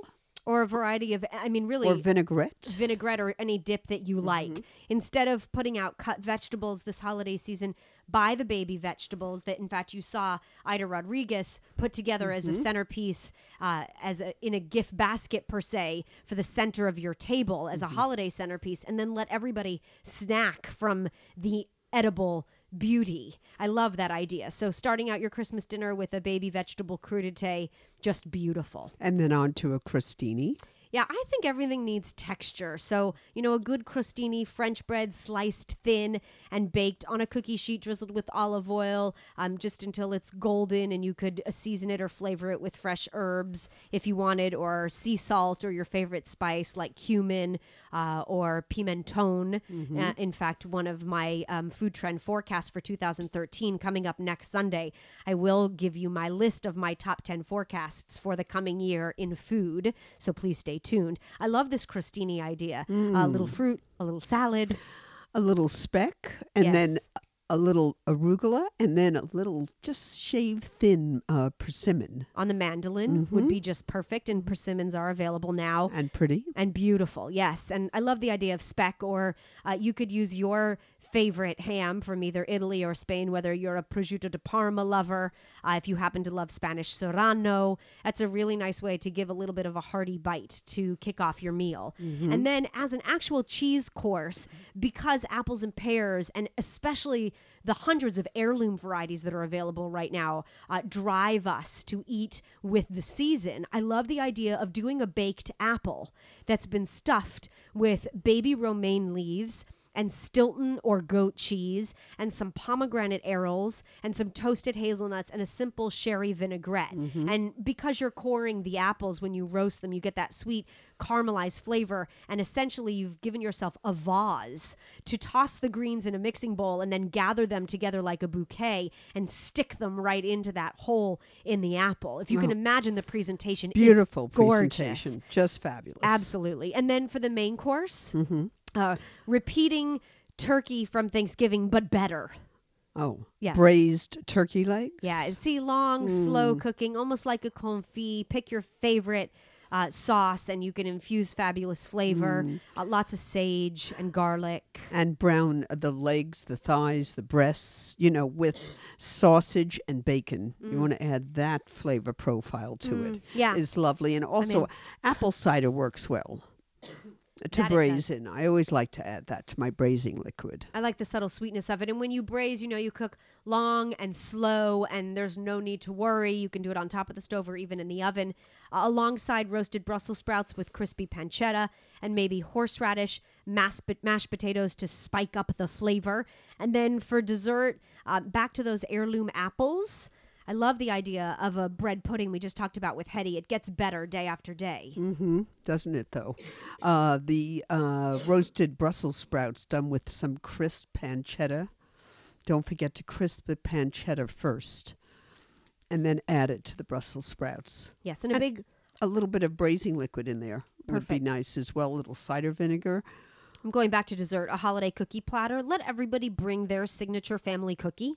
Or a variety of I mean really Or vinaigrette. vinaigrette or any dip that you like. Instead of putting out cut vegetables this holiday season, buy the baby vegetables that in fact you saw Ida Rodriguez put together as a Mhm. centerpiece uh, as a, in a gift basket per se for the center of your table as a holiday centerpiece and then let everybody snack from the edible beauty. I love that idea. So starting out your Christmas dinner with a baby vegetable crudité just beautiful. And then on to a crostini. Yeah, I think everything needs texture. So, you know, a good crostini, French bread sliced thin and baked on a cookie sheet drizzled with olive oil um, just until it's golden, and you could uh, season it or flavor it with fresh herbs if you wanted, or sea salt or your favorite spice like cumin uh, or pimenton. Mhm. Uh, in fact, one of my um, food trend forecasts for 2013 coming up next Sunday, I will give you my list of my top 10 forecasts for the coming year in food. So please stay tuned. I love this crostini idea. A little Mm. fruit, a little salad. A little speck, and then a little arugula, and then a little just shave thin uh, persimmon. on the mandolin would Mhm. be just perfect, and persimmons are available now. And pretty. And beautiful, yes. And I love the idea of speck, or uh, you could use your favorite ham from either Italy or Spain, whether you're a prosciutto di Parma lover, uh, if you happen to love Spanish serrano. That's a really nice way to give a little bit of a hearty bite to kick off your meal. Mhm. And then as an actual cheese course, because apples and pears, and especially the hundreds of heirloom varieties that are available right now, uh, drive us to eat with the season. I love the idea of doing a baked apple that's been stuffed with baby romaine leaves and Stilton or goat cheese and some pomegranate arils and some toasted hazelnuts and a simple sherry vinaigrette. And because you're coring the apples when you roast them, you get that sweet caramelized flavor. And essentially, you've given yourself a vase to toss the greens in a mixing bowl and then gather them together like a bouquet and stick them right into that hole in the apple. If you can Oh. imagine the presentation, it's Beautiful gorgeous. presentation. Just fabulous. Absolutely. And then for the main course, hmm uh, repeating turkey from Thanksgiving, but better. Oh, Yeah. braised turkey legs. Yeah, see, long, slow Mm. cooking, almost like a confit. Pick your favorite uh, sauce, and you can infuse fabulous flavor. Mm. Uh, lots of sage and garlic. and brown uh, the legs, the thighs, the breasts, you know, with sausage and bacon. You Mm. want to add that flavor profile to it. Mm, yeah. Is lovely. And also mean- apple cider works well to That braise in. I always like to add that to my braising liquid. I like the subtle sweetness of it. And when you braise, you know, you cook long and slow, and there's no need to worry. You can do it on top of the stove or even in the oven, uh, alongside roasted Brussels sprouts with crispy pancetta and maybe horseradish, mashed, mashed potatoes to spike up the flavor. And then for dessert, uh, back to those heirloom apples. I love the idea of a bread pudding we just talked about with Hedy. It gets better day after day. Mm-hmm. Doesn't it though? Uh, the uh, roasted Brussels sprouts done with some crisp pancetta. Don't forget to crisp the pancetta first, and then add it to the Brussels sprouts. Yes, and a big a little bit of braising liquid in there would be nice as well. A little cider vinegar. I'm going back to dessert, a holiday cookie platter. Let everybody bring their signature family cookie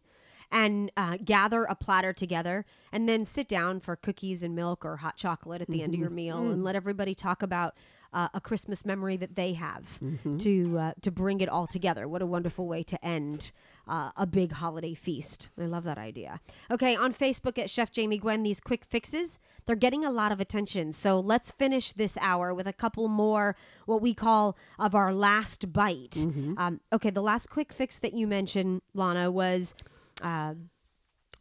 and uh, gather a platter together and then sit down for cookies and milk or hot chocolate at the end of your Mhm. meal Mm. and let everybody talk about uh, a Christmas memory that they have Mhm. to uh, to bring it all together. What a wonderful way to end uh, a big holiday feast. I love that idea. Okay, on Facebook at Chef Jamie Gwen, these quick fixes, they're getting a lot of attention. So let's finish this hour with a couple more, what we call of our last bite. Mhm. Um, okay, the last quick fix that you mentioned, Lana, was. Uh,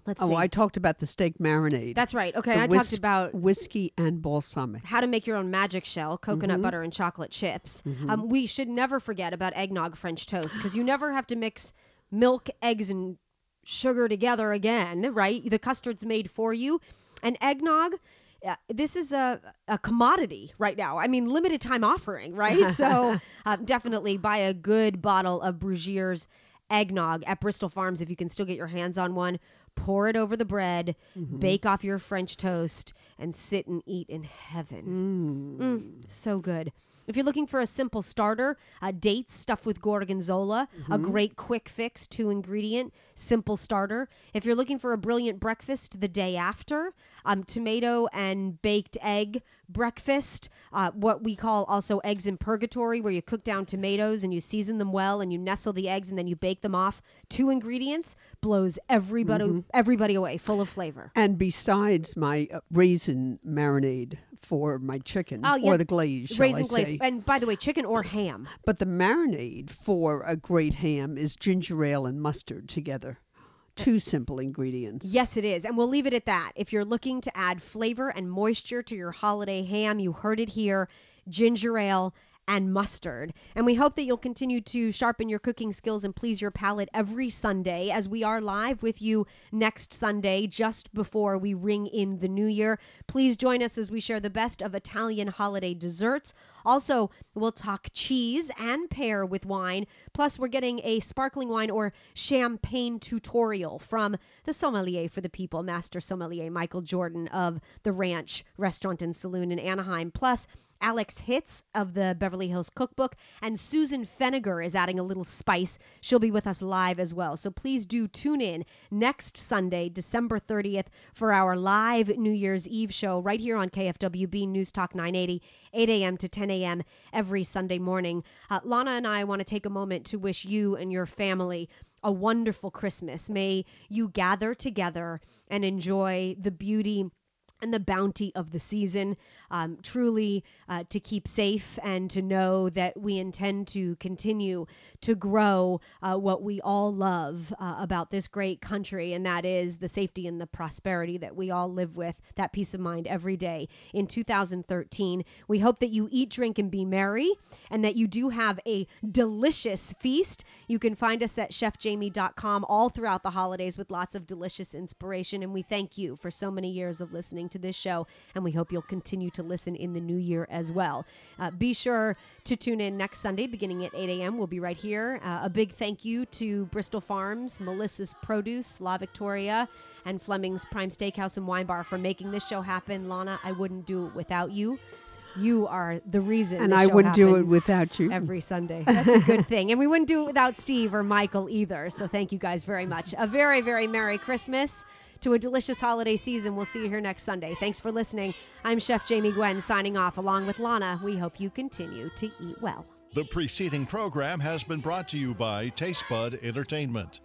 let's Oh, see. I talked about the steak marinade. That's right. Okay, The I talked about whiskey and balsamic. how to make your own magic shell, coconut Mhm. butter and chocolate chips. Mhm. Um, we should never forget about eggnog French toast because you never have to mix milk, eggs, and sugar together again, right? The custard's made for you. And eggnog, uh, this is a, a commodity right now. I mean, limited time offering, right? *laughs* so uh, definitely buy a good bottle of Broguiere's eggnog at Bristol Farms if you can still get your hands on one. Pour it over the bread, Mhm. bake off your French toast, and sit and eat in heaven. Mm. Mm, so good. If you're looking for a simple starter, uh, dates stuffed with gorgonzola, a Mhm. great quick fix, two ingredient, simple starter. If you're looking for a brilliant breakfast the day after, um, tomato and baked egg breakfast, uh, what we call also eggs in purgatory, where you cook down tomatoes and you season them well and you nestle the eggs and then you bake them off. Two ingredients blows everybody Mhm. everybody away, full of flavor. And besides my uh, raisin marinade for my chicken Oh, yeah. or the glaze, shall Raisin I glaze. say. And by the way, chicken or ham. But the marinade for a great ham is ginger ale and mustard together. Two simple ingredients. Yes, it is. And we'll leave it at that. If you're looking to add flavor and moisture to your holiday ham, you heard it here ginger ale and mustard. And we hope that you'll continue to sharpen your cooking skills and please your palate every Sunday as we are live with you next Sunday just before we ring in the new year. Please join us as we share the best of Italian holiday desserts. Also, we'll talk cheese and pair with wine. Plus, we're getting a sparkling wine or champagne tutorial from the sommelier for the people, Master Sommelier Michael Jordan of the Ranch Restaurant and Saloon in Anaheim. Plus, Alex Hitz of the Beverly Hills Cookbook, and Susan Feniger is adding a little spice. She'll be with us live as well. So please do tune in next Sunday, December 30th, for our live New Year's Eve show right here on KFWB News Talk 980, 8 a.m. to 10 a.m. every Sunday morning. Uh, Lana and I want to take a moment to wish you and your family a wonderful Christmas. May you gather together and enjoy the beauty and the bounty of the season. Um, truly, uh, to keep safe and to know that we intend to continue to grow uh, what we all love uh, about this great country, and that is the safety and the prosperity that we all live with, that peace of mind every day in 2013. We hope that you eat, drink, and be merry, and that you do have a delicious feast. You can find us at chefjamie.com all throughout the holidays with lots of delicious inspiration, and we thank you for so many years of listening to this show, and we hope you'll continue to listen in the new year as well. Uh, be sure to tune in next Sunday beginning at 8 a.m. We'll be right here. Uh, a big thank you to Bristol Farms, Melissa's Produce, La Victoria, and Fleming's Prime Steakhouse and Wine Bar for making this show happen. Lana, I wouldn't do it without you. You are the reason. And I wouldn't do it without you. Every Sunday. That's a good thing. And we wouldn't do it without Steve or Michael either. So thank you guys very much. A very, very Merry Christmas to a delicious holiday season. We'll see you here next Sunday. Thanks for listening. I'm Chef Jamie Gwen signing off along with Lana. We hope you continue to eat well. The preceding program has been brought to you by Taste Bud Entertainment.